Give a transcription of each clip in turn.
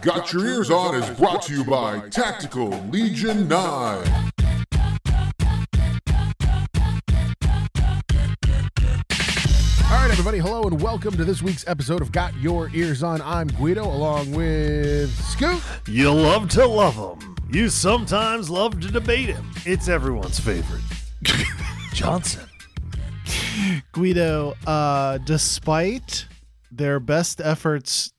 Got Your Eers On is brought to you by Tactical Legion 9. All right, everybody. Hello and welcome to this week's episode of Got Your Eers On. I'm Guido, along with Scoot. You love to love him. You sometimes love to debate him. It's everyone's favorite. Johnson. Guido, uh, despite their best efforts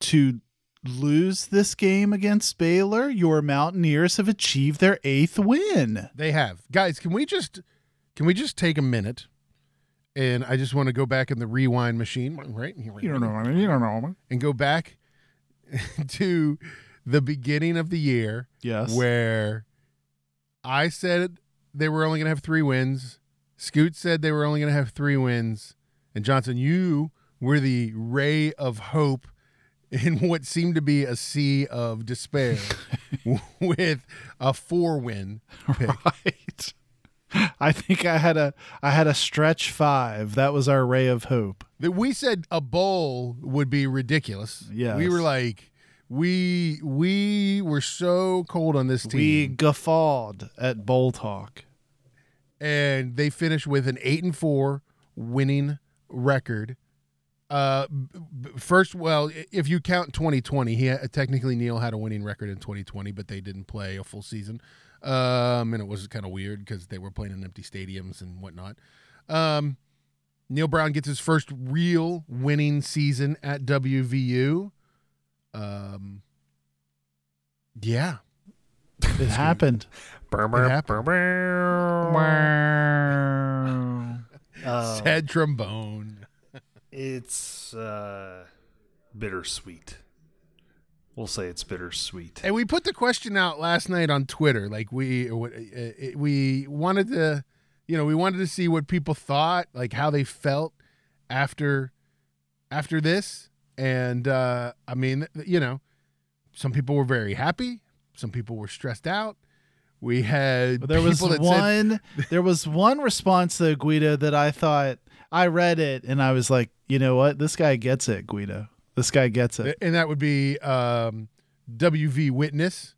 to lose this game against Baylor, your Mountaineers have achieved their eighth win. They have, guys. Can we just can we just take a minute? And I just want to go back in the rewind machine, right? You don't know. I mean, you don't know. and go back to the beginning of the year Yes. where I said they were only going to have three wins. Scoot said they were only going to have three wins. And Johnson, you were the ray of hope in what seemed to be a sea of despair with a four win pick. right. I think I had a I had a stretch five. That was our ray of hope. That we said a bowl would be ridiculous. Yeah. We were like, we we were so cold on this team. We guffawed at bowl talk. and they finished with an eight and four winning record. Uh, b- b- first, well, if you count 2020, he had, technically Neal had a winning record in 2020, but they didn't play a full season, um, and it was kind of weird because they were playing in empty stadiums and whatnot. Um, Neal Brown gets his first real winning season at WVU. Um, yeah, It happened. happened. Uh, sad trombone. It's uh, bittersweet. We'll say it's bittersweet. And we put the question out last night on Twitter. Like we uh, we wanted to, you know, we wanted to see what people thought, like how they felt after after this. And uh I mean, you know, some people were very happy, some people were stressed out. We had But there was people that said, one there was one response though, Guido, that I thought I read it and I was like, you know what? This guy gets it, Guido. This guy gets it. and that would be um WV Witness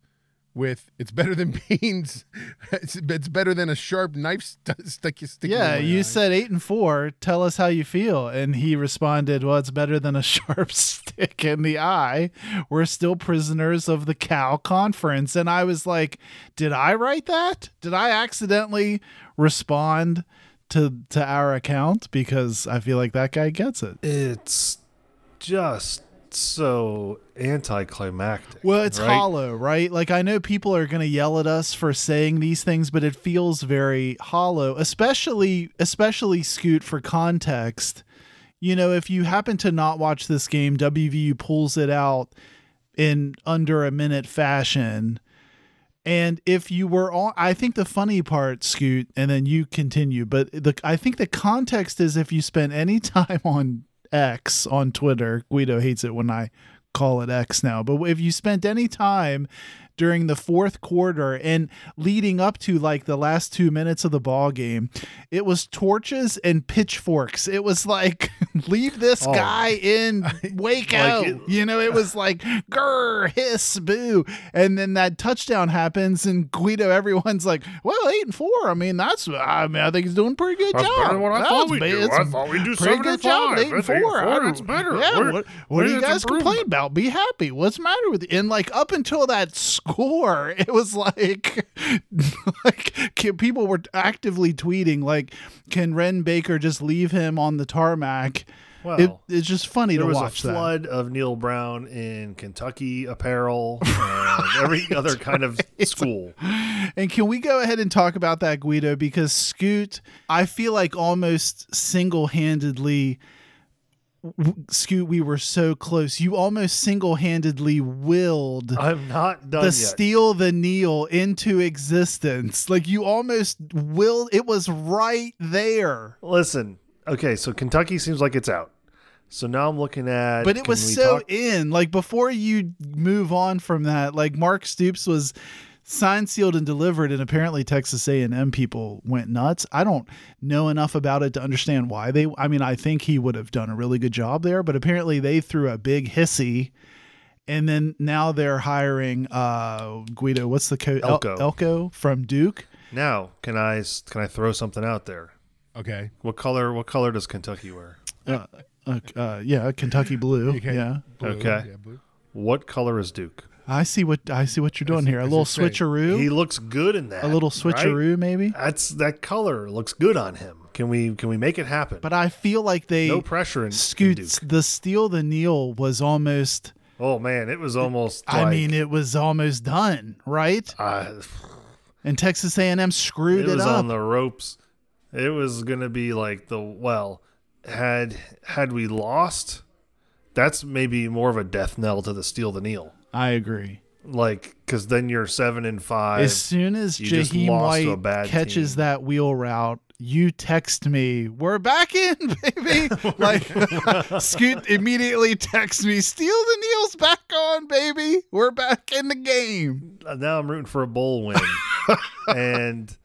with it's better than beans. it's, it's better than a sharp knife st- stick sticking Yeah, you eye. said eight and four. Tell us how you feel. And he responded, Well, it's better than a sharp stick in the eye. We're still prisoners of the Cal conference. And I was like, Did I write that? Did I accidentally respond to to our account? Because I feel like that guy gets it. It's just so anticlimactic. Well, it's right? hollow, right? Like I know people are going to yell at us for saying these things, but it feels very hollow, especially especially Scoot for context. You know, if you happen to not watch this game, WVU pulls it out in under a minute fashion. And if you were on, I think the funny part, Scoot, and then you continue, but the I think the context is if you spend any time on X on Twitter, Guido hates it when I call it X now, but if you spent any time during the fourth quarter and leading up to like the last two minutes of the ball game, it was torches and pitchforks. It was like, leave this Oh. guy in Waco. it- you know, it was like, grr, hiss, boo. And then that touchdown happens, and Guido, everyone's like, well, eight and four. I mean, that's, I mean, I think he's doing a pretty good That's job. better than what I That's thought we'd ba- do. I thought we'd do pretty seven good job, five. eight and That's eight and four. four. That's better. Yeah, We're- what, what do you guys complain about? Be happy. What's the matter with you? And like up until that score, it was like, like can- people were actively tweeting like, can Wren Baker just leave him on the tarmac? Well, it, it's just funny to watch. there was a that. flood of Neal Brown in Kentucky apparel and every other kind of school. And can we go ahead and talk about that, Guido? Because Scoot, I feel like almost single handedly, Scoot, we were so close. You almost single handedly willed I'm not done the yet. steal the kneel into existence. Like you almost willed, it was right there. Listen, okay, so Kentucky seems like it's out. So now I'm looking at. But it was so talk- in. Like before you move on from that, like Mark Stoops was signed, sealed, and delivered, and apparently Texas A&M people went nuts. I don't know enough about it to understand why they. I mean, I think he would have done a really good job there, but apparently they threw a big hissy. and then now they're hiring uh Guido. What's the coach? Elko. Elko from Duke. Now, can I s- can I throw something out there? Okay. What color what color does Kentucky wear? Uh, uh, uh, yeah, Kentucky blue. Okay. Yeah, Blue, Okay. yeah, blue. What color is Duke? I see what I see what you're doing here. A little see what you're switcheroo. He looks good in that. a little right? switcheroo, maybe. That's that color looks good on him. Can we can we make it happen? But I feel like they no pressure in, in scoots Duke. the steal the Neal was almost. Oh man, it was almost. I like, mean, it was almost done, right? uh, And Texas A&M screwed it screwed it, was up. on the ropes. It was gonna be like the well, had had we lost, that's maybe more of a death knell to the steal the kneel. I agree. Like, because then you're seven and five. As soon as Jahiem White catches team. that wheel route, you text me, "We're back in, baby!" like Scoot immediately texts me, "Steal the Neal's back on, baby. We're back in the game." Uh, now I'm rooting for a bowl win, and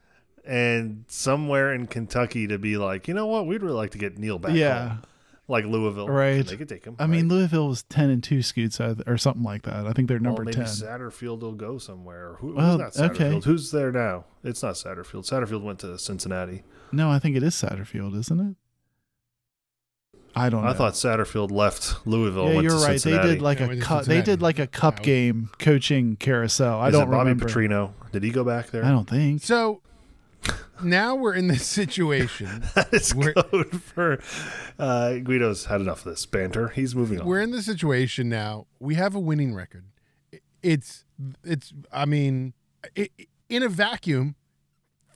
and somewhere in Kentucky to be like, you know what, we'd really like to get Neal back. yeah, home. Like Louisville, Right. They could take him. I mean Louisville was ten and two Scoots or something like that. I think they're number well, maybe ten. Satterfield will go somewhere. Who, Well, who's not okay. Who's there now? It's not Satterfield. Satterfield went to Cincinnati. No, I think it is Satterfield, isn't it? I don't know. I thought Satterfield left Louisville. yeah, went you're to right. They did like Yeah, a went to cup. They did like a cup Yeah. game coaching carousel. I Is don't it Bobby remember. Petrino. Did he go back there? I don't think. So now we're in this situation. It's We're- code for uh, Guido's had enough of this banter. He's moving on. we're in the situation now. We have a winning record. It's it's. I mean, i in a vacuum,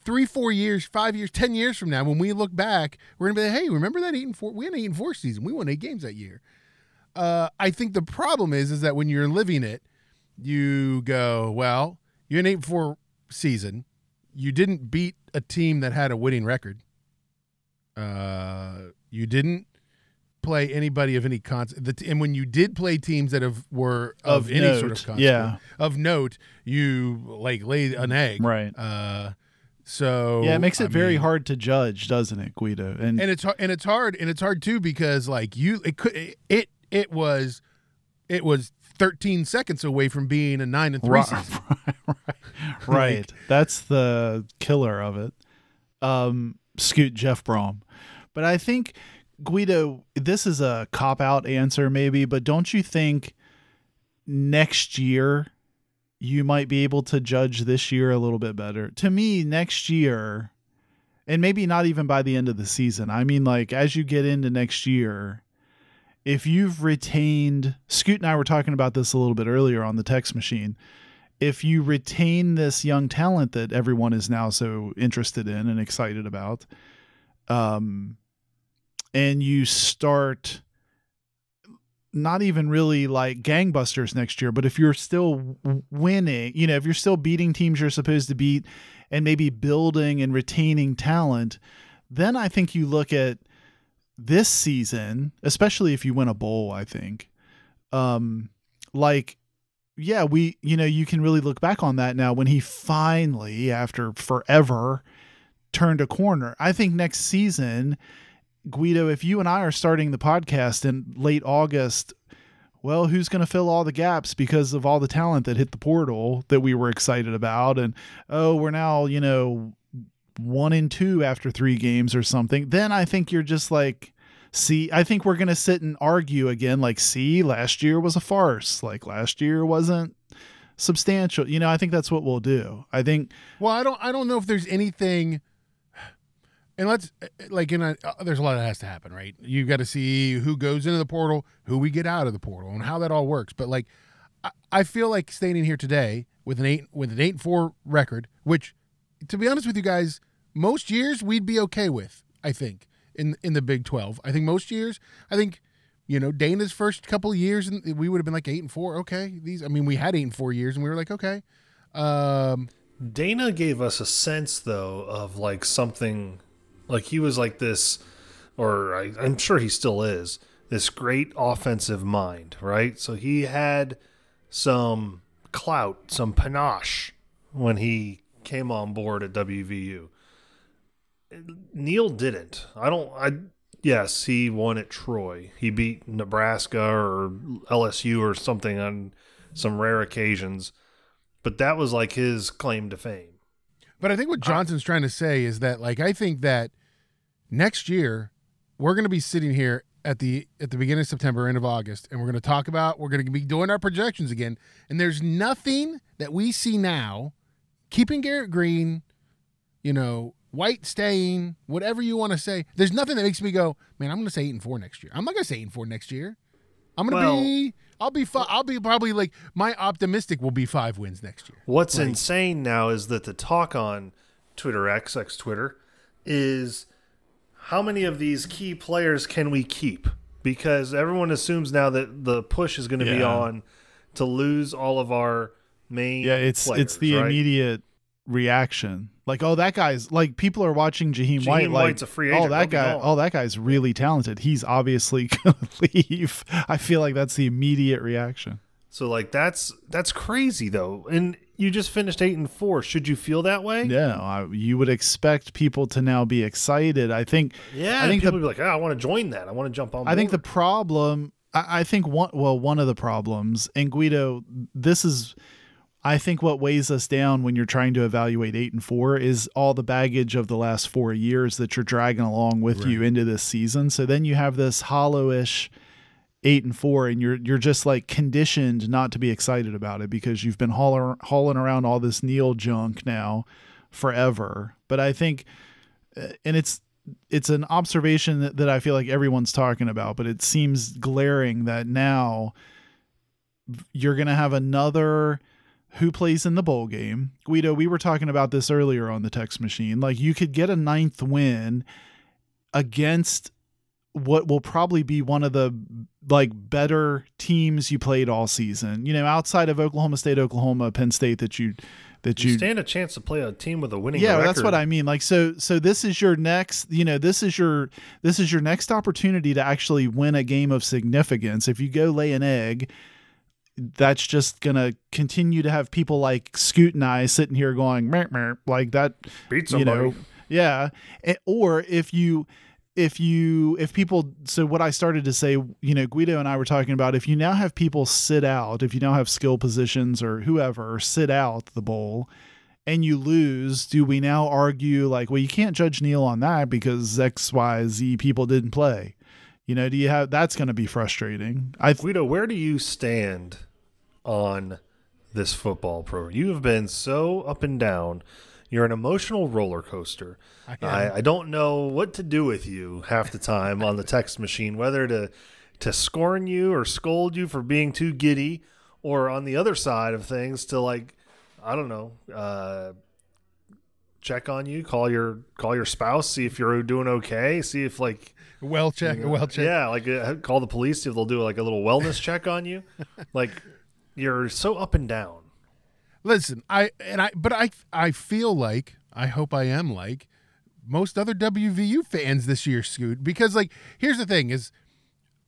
three, four years, five years, ten years from now, when we look back, we're gonna be like, hey, remember that eight and four? We had an eight and four season. We won eight games that year. Uh, I think the problem is, is that when you're living it, you go, well, you're an eight and four season. You didn't beat a team that had a winning record. Uh, you didn't play anybody of any consequence. And when you did play teams that have were of, Of any sort of note, consequence, yeah. of note, you like laid an egg, Right. Uh, so Yeah, it makes it I very mean- hard to judge, doesn't it, Guido? And, and it's and it's hard and it's hard too because like you it could it it was it was 13 seconds away from being a nine and three Right, season. right. That's the killer of it. Um, Scoot Jeff Brohm. But I think Guido, this is a cop out answer maybe, but don't you think next year you might be able to judge this year a little bit better? To me, next year, and maybe not even by the end of the season. I mean, like as you get into next year, if you've retained Scoot and I were talking about this a little bit earlier on the text machine. If you retain this young talent that everyone is now so interested in and excited about, um, and you start not even really like gangbusters next year, but if you're still winning, you know, if you're still beating teams you're supposed to beat and maybe building and retaining talent, then I think you look at this season, especially if you win a bowl, I think, um, like, yeah, we, you know, you can really look back on that now when he finally, after forever, turned a corner. I think next season, Guido, if you and I are starting the podcast in late August, well, who's going to fill all the gaps because of all the talent that hit the portal that we were excited about? And oh, we're now, you know, one and two after three games or something. Then I think you're just like, see, I think we're going to sit and argue again, like, see, last year was a farce. Like, last year wasn't substantial. You know, I think that's what we'll do. I think Well, I don't I don't know if there's anything and let's like in a uh, there's a lot that has to happen, right? You got to see who goes into the portal, who we get out of the portal, and how that all works. But like, I, I feel like standing here today with an eight with an eight and four record, which, to be honest with you guys, most years we'd be okay with. I think in in the Big Twelve, I think most years, I think. You know, Dana's first couple of years, and we would have been like eight and four. Okay, these. I mean, we had eight and four years, and we were like, okay. Um, Dana gave us a sense though of like something like he was like this or I, I'm sure he still is this great offensive mind, right? So he had some clout, some panache when he came on board at WVU. Neal didn't. I don't I yes, he won at Troy. He beat Nebraska or LSU or something on some rare occasions, but that was like his claim to fame. But I think what Johnson's trying to say is that like I think that next year we're going to be sitting here at the at the beginning of September, end of August, and we're going to talk about we're going to be doing our projections again. And there's nothing that we see now keeping Garrett Greene, you know, White staying, whatever you want to say. There's nothing that makes me go, man, I'm going to say eight and four next year. I'm not going to say eight and four next year. I'm going to Well- be. I'll be. Fi- I'll be probably like my optimistic will be five wins next year. What's insane now is that the talk on Twitter X, X Twitter, is how many of these key players can we keep? Because everyone assumes now that the push is going to be on to lose all of our main. Yeah, it's players, it's the right? immediate reaction. Like, oh, that guy's like people are watching Jahiem, Jahiem White. Like, White's a free oh, agent. oh, that guy. Oh, that guy's really talented. He's obviously gonna leave. I feel like that's the immediate reaction. So like that's that's crazy though, and you just finished eight and four. Should you feel that way? Yeah, I, you would expect people to now be excited. I think. Yeah, I think people the would be like, oh, I want to join that. I want to jump on. I think the problem. I, I think one. Well, one of the problems, and Guido, this is. I think what weighs us down when you're trying to evaluate eight and four is all the baggage of the last four years that you're dragging along with you into this season. So then you have this hollowish eight and four, and you're you're just like conditioned not to be excited about it because you've been hauling hauling around all this Neal junk now forever. But I think, uh, and it's it's an observation that, that I feel like everyone's talking about, but it seems glaring that now you're going to have another who plays in the bowl game. Guido, we were talking about this earlier on the text machine. Like you could get a ninth win against what will probably be one of the like better teams you played all season. You know, outside of Oklahoma State, Oklahoma, Penn State that you that you you stand a chance to play a team with a winning. yeah record. that's what i mean like so so this is your next you know this is your this is your next opportunity to actually win a game of significance if you go lay an egg that's just gonna continue to have people like scoot and i sitting here going like that beat you somebody. know yeah or if you if you if people so what i started to say you know guido and i were talking about if you now have people sit out if you now have skill positions or whoever sit out the bowl and you lose do we now argue like well you can't judge neal on that because x y z people didn't play you know do you have that's going to be frustrating i th- Guido, where do you stand on this football program? You have been so up and down. You're an emotional roller coaster. I, I, don't know what to do with you half the time on the text machine, whether to to scorn you or scold you for being too giddy, or on the other side of things to like, I don't know, uh, check on you, call your call your spouse, see if you're doing okay, see if like Well check. Well check. yeah, like uh, call the police see if they'll do like a little wellness check on you. Like you're so up and down. Listen, I and I, but I, I feel like I hope I am like most other WVU fans this year, Scoot, because like here's the thing: is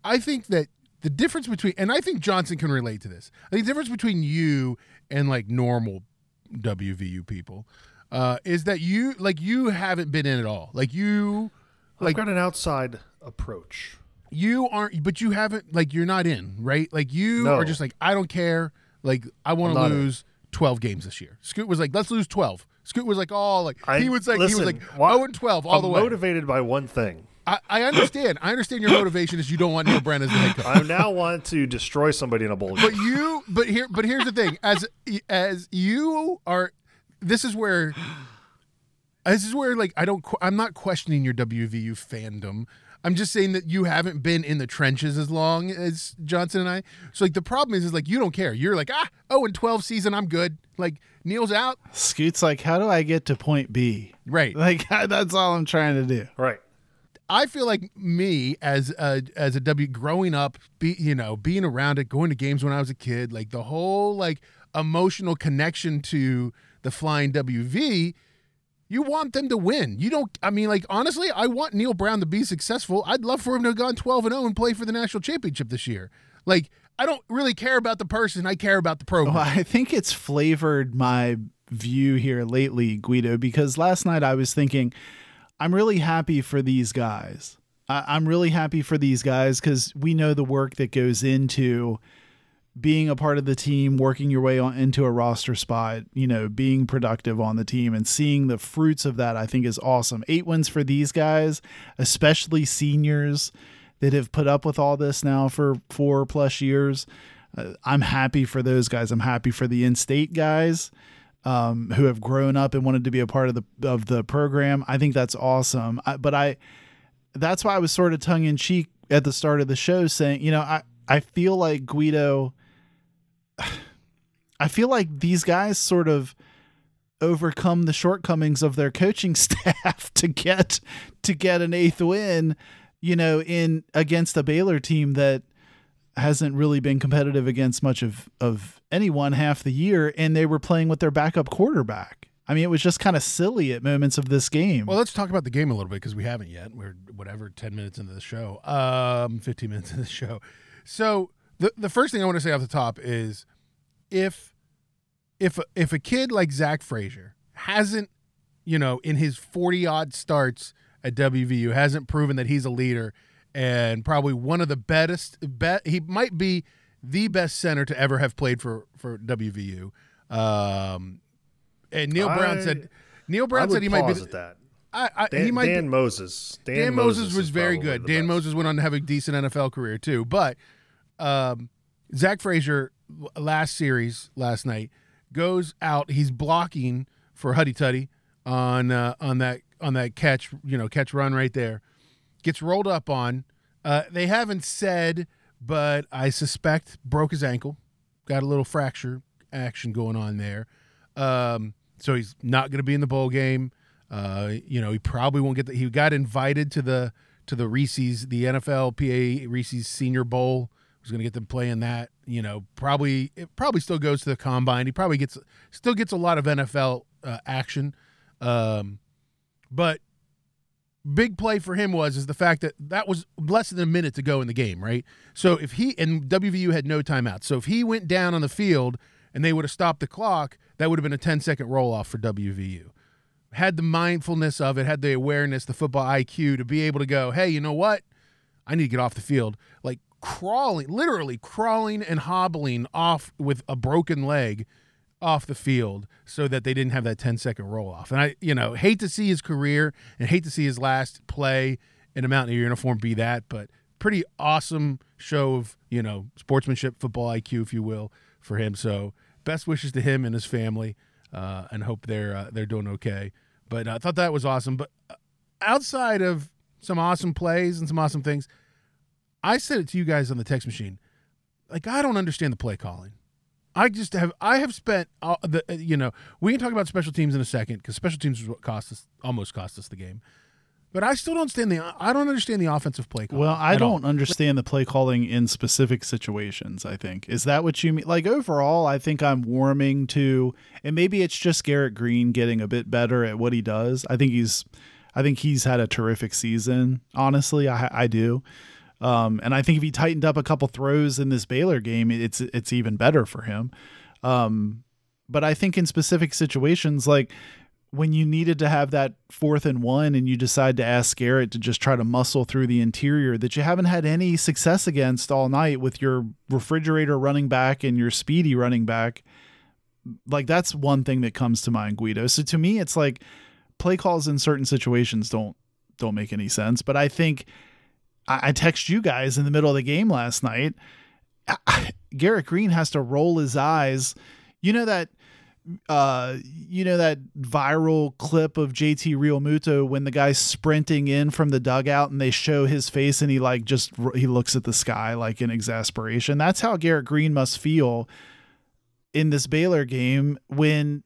I think that the difference between, and I think Johnson can relate to this. I think the difference between you and like normal WVU people uh, is that you like you haven't been in at all. Like you, Like I've got an outside approach. you aren't, but you haven't like you're not in right. Like you No. are just like I don't care. Like I want to not in. lose twelve games this year. Scoot was like, let's lose twelve. Scoot was like, oh, like I, he was like, listen, he was like, oh, why- oh and twelve all I'm the way. motivated by one thing. I, I understand. I understand your motivation is you don't want Neal Brand as the head coach. I now want to destroy somebody in a bowl game. But you, but here, but here's the thing: as as you are, this is where, this is where like I don't, que- I'm not questioning your WVU fandom. I'm just saying that you haven't been in the trenches as long as Johnson and I. So like the problem is, is like you don't care. You're like ah, oh and 12 season, I'm good. Like Neal's out, scoot's like how do i get to point b right? like that's all i'm trying to do right. I feel like me as a as a W growing up, be you know, being around it, going to games when I was a kid, like the whole like emotional connection to the flying WV, you want them to win. You don't I mean like honestly, I want Neal Brown to be successful. I'd love for him to have gone 12 and 0 and play for the national championship this year. Like I don't really care about the person, I care about the program. Well, I think it's flavored my view here lately, Guido, because last night I was thinking, I'm really happy for these guys. I, I'm really happy for these guys because we know the work that goes into being a part of the team, working your way on into a roster spot, you know, being productive on the team and seeing the fruits of that, I think is awesome. Eight wins for these guys, especially seniors that have put up with all this now for four plus years. Uh, I'm happy for those guys. I'm happy for the in-state guys um, who have grown up and wanted to be a part of the of the program. I think that's awesome. I, but I, that's why I was sort of tongue in cheek at the start of the show, saying, you know, I I feel like Guido I feel like these guys sort of overcome the shortcomings of their coaching staff to get to get an eighth win, you know, in against a Baylor team that hasn't really been competitive against much of of anyone half the year and they were playing with their backup quarterback. I mean, it was just kind of silly at moments of this game. Well, let's talk about the game a little bit because we haven't yet. We're whatever ten minutes into the show, um, fifteen minutes into the show. So the the first thing I want to say off the top is if if if a kid like Zach Frazier hasn't, you know, in his forty odd starts at WVU hasn't proven that he's a leader and probably one of the best bet he might be the best center to ever have played for for WVU. Um, and Neal Brown I- said Neal Brown said he might be the- at that. I, I, Dan, he might Dan be, Mozes. Dan, Dan Mozes, is was very good. Dan best. Mozes went on to have a decent NFL career too. But um, Zach Frazier last series last night goes out. He's blocking for Huddy Tuddy on uh, on that on that catch. You know, catch run right there. Gets rolled up on. Uh, they haven't said, but I suspect broke his ankle. Got a little fracture action going on there. Um, so he's not going to be in the bowl game. Uh, you know, he probably won't get the. He got invited to the to the Reese's, the NFLPA Reese's Senior Bowl. Was going to get them playing that. You know, probably it probably still goes to the combine. He probably gets still gets a lot of NFL uh, action. Um, but big play for him was is the fact that that was less than a minute to go in the game, right? So if he and WVU had no timeout, so if he went down on the field and they would have stopped the clock, that would have been a 10 second roll off for WVU. Had the mindfulness of it, had the awareness, the football IQ to be able to go, hey, you know what? I need to get off the field. Like crawling, literally crawling and hobbling off with a broken leg off the field so that they didn't have that 10 second roll off. And I, you know, hate to see his career and hate to see his last play in a Mountaineer uniform be that, but pretty awesome show of, you know, sportsmanship, football IQ, if you will, for him. So best wishes to him and his family uh, and hope they're, uh, they're doing okay. But I thought that was awesome. But uh, outside of some awesome plays and some awesome things, I said it to you guys on the text machine. Like, I don't understand the play calling. I just have I have spent all the uh, you know we can talk about special teams in a second because special teams is what cost us almost cost us the game, but I still don't understand the I don't understand the offensive play. Calling Well, I don't understand the play calling in specific situations. I think is that what you mean? Like overall, I think I'm warming to, and maybe it's just Garrett Greene getting a bit better at what he does. I think he's, I think he's had a terrific season. Honestly, I I do, um, and I think if he tightened up a couple throws in this Baylor game, it's it's even better for him. Um, but I think in specific situations, like when you needed to have that fourth and one and you decide to ask Garrett to just try to muscle through the interior that you haven't had any success against all night with your refrigerator running back and your speedy running back, like that's one thing that comes to mind, Guido. So to me, it's like play calls in certain situations don't don't make any sense. But I think I, I text you guys in the middle of the game last night. Garrett Greene has to roll his eyes. You know that uh you know that viral clip of JT Realmuto when the guy's sprinting in from the dugout and they show his face and he like just he looks at the sky like in exasperation. That's how Garrett Greene must feel in this Baylor game when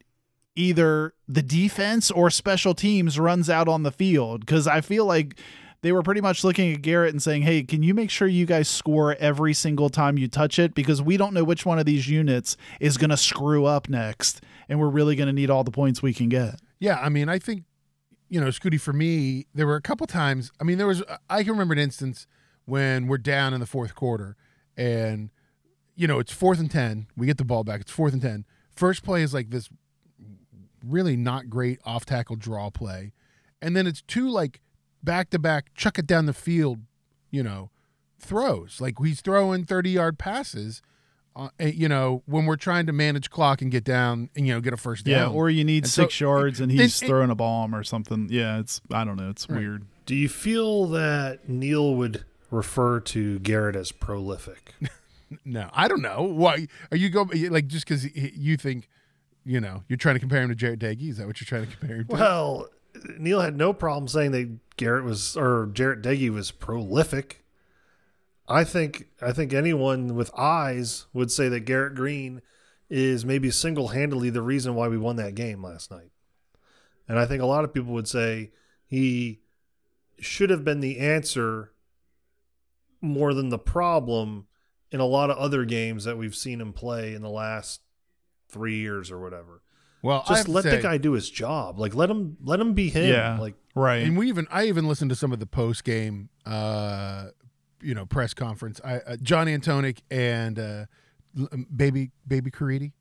either the defense or special teams runs out on the field cuz I feel like they were pretty much looking at Garrett and saying, "Hey, can you make sure you guys score every single time you touch it because we don't know which one of these units is going to screw up next and we're really going to need all the points we can get." Yeah, I mean, I think you know, Scooty. For me, there were a couple times. I mean, there was. I can remember an instance when we're down in the fourth quarter, and you know, it's fourth and ten. We get the ball back. It's fourth and ten. First play is like this really not great off tackle draw play, and then it's two like back to back, chuck it down the field, you know, throws. Like he's throwing 30 yard passes, uh, eh, you know, when we're trying to manage clock and get down and, you know, get a first Yeah, down. or you need And so- six yards and and- he's and- throwing a bomb or something. Yeah, it's I don't know. It's weird. Do you feel that Neal would refer to Garrett as prolific? no, I don't know. Why are you go like just because you think, you know, you're trying to compare him to Jarret Doege? Is that what you're trying to compare him to? well, Neal had no problem saying that Garrett was or Jarret Doege was prolific. I think I think anyone with eyes would say that Garrett Greene is maybe single-handedly the reason why we won that game last night. And I think a lot of people would say he should have been the answer more than the problem in a lot of other games that we've seen him play in the last 3 years or whatever. Well, Just to let the guy do his job. Like let him let him be him. Yeah. Like Right. And we even I even listened to some of the post game, uh, you know, press conference. I uh, John Antonik and uh, um, Baby Baby Caridi,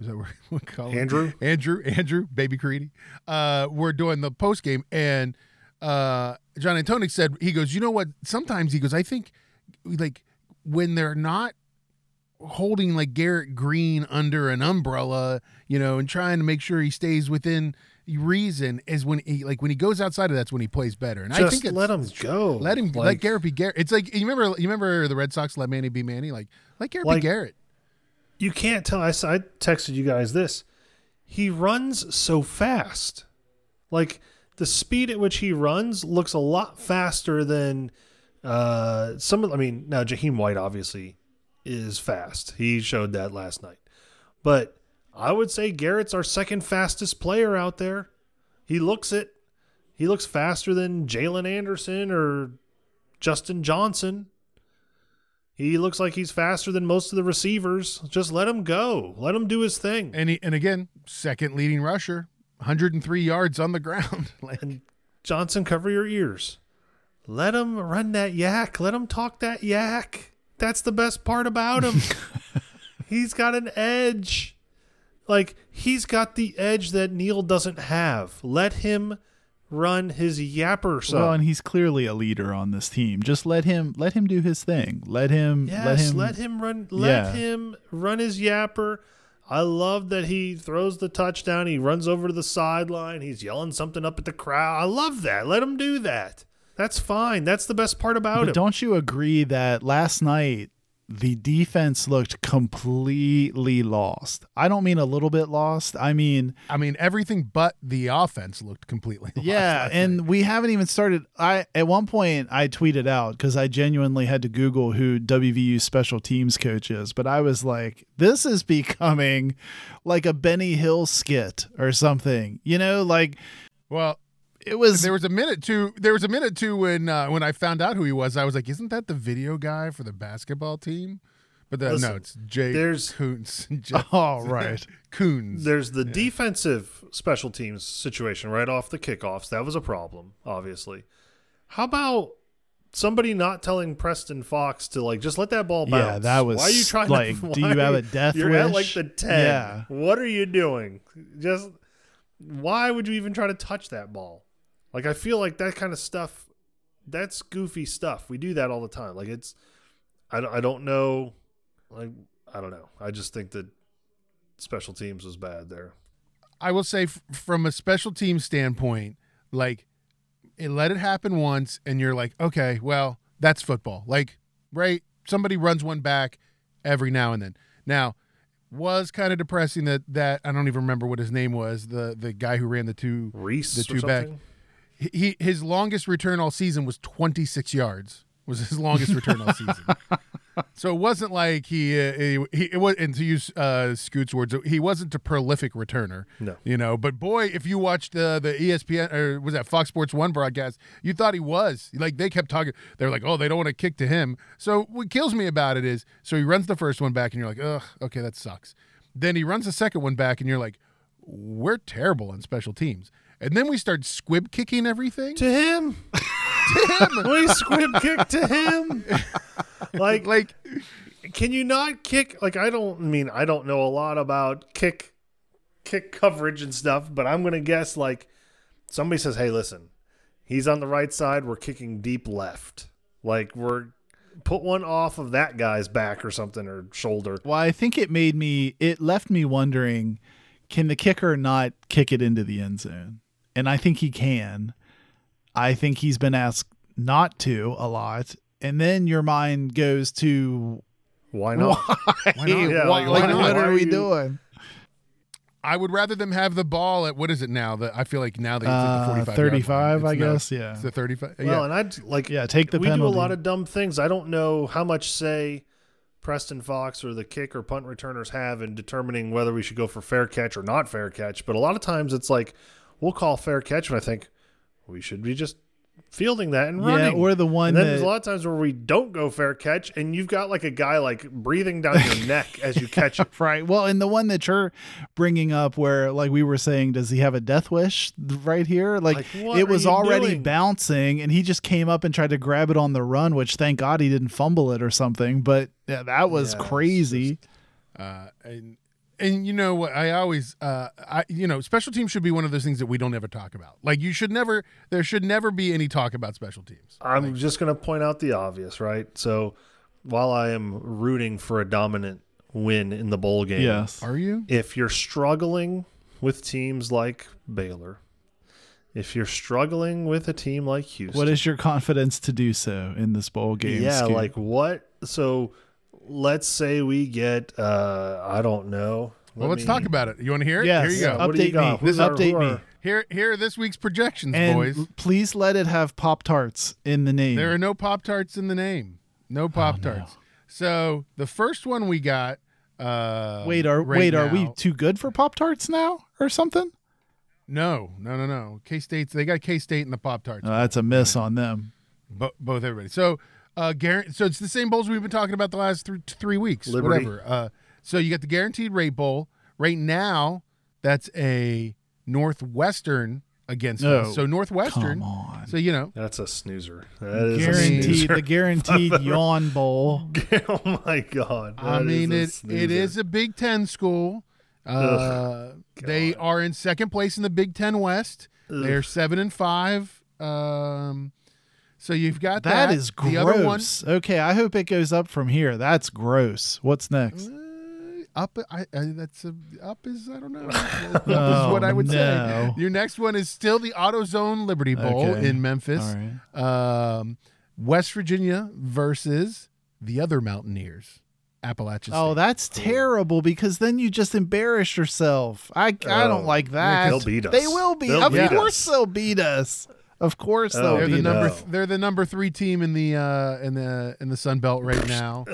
is that what we call him? Andrew? Andrew Andrew Baby Caridi. Uh, we're doing the post game, and uh, John Antonik said he goes, you know what? Sometimes he goes, I think like when they're not holding like Garrett Greene under an umbrella, you know, and trying to make sure he stays within reason is when he like when he goes outside of that's when he plays better. And I think it's, let him go. let him let Like, Garrett be Garrett. It's like you remember you remember the Red Sox let Manny be Manny. Like let Garrett Like- be Garrett. You can't tell. I, I texted you guys this. He runs so fast. Like the speed at which he runs looks a lot faster than uh, some of. I mean, now Jahiem White obviously is fast. He showed that last night. But I would say Garrett's our second fastest player out there. He looks it. He looks faster than Jalen Anderson or Justin Johnson. He looks like he's faster than most of the receivers. Just let him go. Let him do his thing. And he, and again, second leading rusher, 103 yards on the ground. And Johnson, cover your ears. Let him run that yak. Let him talk that yak. That's the best part about him. he's got an edge. Like, he's got the edge that Neal doesn't have. Let him run his yapper well, and he's clearly a leader on this team. Just let him let him do his thing. Let him Yes, let him run. Let Yeah. him run his yapper. I love that he throws the touchdown. He runs over to the sideline. He's yelling something up at the crowd. I love that. Let him do that. That's fine. That's the best part about But him. don't you agree that last night the defense looked completely lost? I don't mean a little bit lost. I mean, I mean, everything but the offense looked completely lost yeah, and night. we haven't even started. I at one point I tweeted out because I genuinely had to Google who WVU special teams coach is, but I was like, this is becoming like a Benny Hill skit or something. You know, like well, it was. there was a minute too. There was a minute too when uh, when I found out who he was. I was like, "Isn't that the video guy for the basketball team?" But the, Listen, no, it's Jay there's- Koonz. oh right. Koonz. There's the defensive special teams situation right off the kickoffs. That was a problem, obviously. How about somebody not telling Preston Fox to like just let that ball bounce? Yeah, that was Why are you trying like, to? do you have a death You're at like the ten. Yeah. What are you doing? Just why would you even try to touch that ball? Like I feel like that kind of stuff. That's goofy stuff. We do that all the time. Like it's. I don't, I don't know. Like I don't know. I just think that special teams was bad there. I will say, f- from a special team standpoint, like it let it happen once, and you're like, okay, well, that's football. Like, right? Somebody runs one back every now and then. Now, was kind of depressing that that I don't even remember what his name was. The the guy who ran the two Reese the two back. He, his longest return all season was 26 yards. Was his longest return all season. So it wasn't like he, uh, he, he it was, and to use uh, Scoot's words, he wasn't a prolific returner. No. you know. But boy, if you watched uh, the ESPN or was that Fox Sports One broadcast, you thought he was. Like they kept talking, they're like, oh, they don't want to kick to him. So what kills me about it is, so he runs the first one back, and you're like, ugh, okay, that sucks. Then he runs the second one back, and you're like, we're terrible on special teams. And then we start squib kicking everything. to him. to him. we squib kick to him. Like, like can you not kick? Like, I don't mean I don't know a lot about kick, kick coverage and stuff, but I'm gonna guess like somebody says, "Hey, listen, He's on the right side. We're kicking deep left. Like we're put one off of that guy's back or something or shoulder. Well, I think it made me. It left me wondering: Can the kicker not kick it into the end zone? And I think he can. I think he's been asked not to a lot, and then your mind goes to Why not? Why not? Yeah, what, like, why not? what are are we you- doing? I would rather them have the ball at what is it now? That I feel like now they it's Uh, at the 45 35, I no- guess, yeah. It's the 35. Well, yeah. and I'd like Yeah, take the we penalty. do a lot of dumb things. I don't know how much say Preston Fox or the kick or punt returners have in determining whether we should go for fair catch or not fair catch. But a lot of times it's like we'll call fair catch, and I think we should be just fielding that and running. Yeah, or the one and then that- there's a lot of times where we don't go fair catch, and you've got like a guy like breathing down your neck as you catch it. Right. Well, and the one that you're bringing up, where like we were saying, does he have a death wish right here? Like, Like, it was already doing? bouncing, and he just came up and tried to grab it on the run, which thank God he didn't fumble it or something. But yeah, that was Yeah, crazy. Uh, and and you know what I always uh I you know special teams should be one of those things that we don't ever talk about. Like you should never there should never be any talk about special teams. I'm just going to point out the obvious, right? So while I am rooting for a dominant win in the bowl game, yes. Are you? if you're struggling with teams like Baylor, if you're struggling with a team like Houston, What is your confidence to do so in this bowl game? yeah, Scoot? like what? So let's say we get, uh, I don't know. Well, Let let's me- talk about it. You want to hear it? Yes. Here you go. What do you Update me. Who's This our- update who me. Here here are this week's projections, and boys. please let it have Pop Tarts in the name. There are no Pop Tarts in the name. No Pop Tarts. So the first one we got. Uh, wait, are right wait, are we too good for Pop Tarts now or something? No, no, no, no. K State's they got K State in the Pop Tarts. Oh, that's a miss on them. Bo- both everybody. So, uh, guar- so it's the same bowls we've been talking about the last th- three weeks, Liberty. whatever. Uh, so you got the guaranteed rate bowl right now. That's a Northwestern against No, us. So Northwestern. Come on. So you know, That's a snoozer. That is a Guaranteed snoozer. the guaranteed yawn bowl. oh my god! I mean is a it. It snoozer. is a Big Ten school. Uh, they are in second place in the Big Ten West. They're seven and five. Um, so you've got that. That is The other one, gross. Okay, I hope it goes up from here. That's gross. What's next? up I, I that's a, up is I don't know. up is Oh, what I would no. say. Your next one is still the AutoZone Liberty Bowl Okay. in Memphis. All right. Um, West Virginia versus the other Mountaineers, Appalachian. Oh, State. that's terrible because then you just embarrass yourself. I, I don't Oh, like that. they'll beat us. They will beat. They'll of beat course us. they'll beat us. Of course Oh, they'll they're the number. us. no. they're the number three team in the uh, in the in the Sun Belt right now.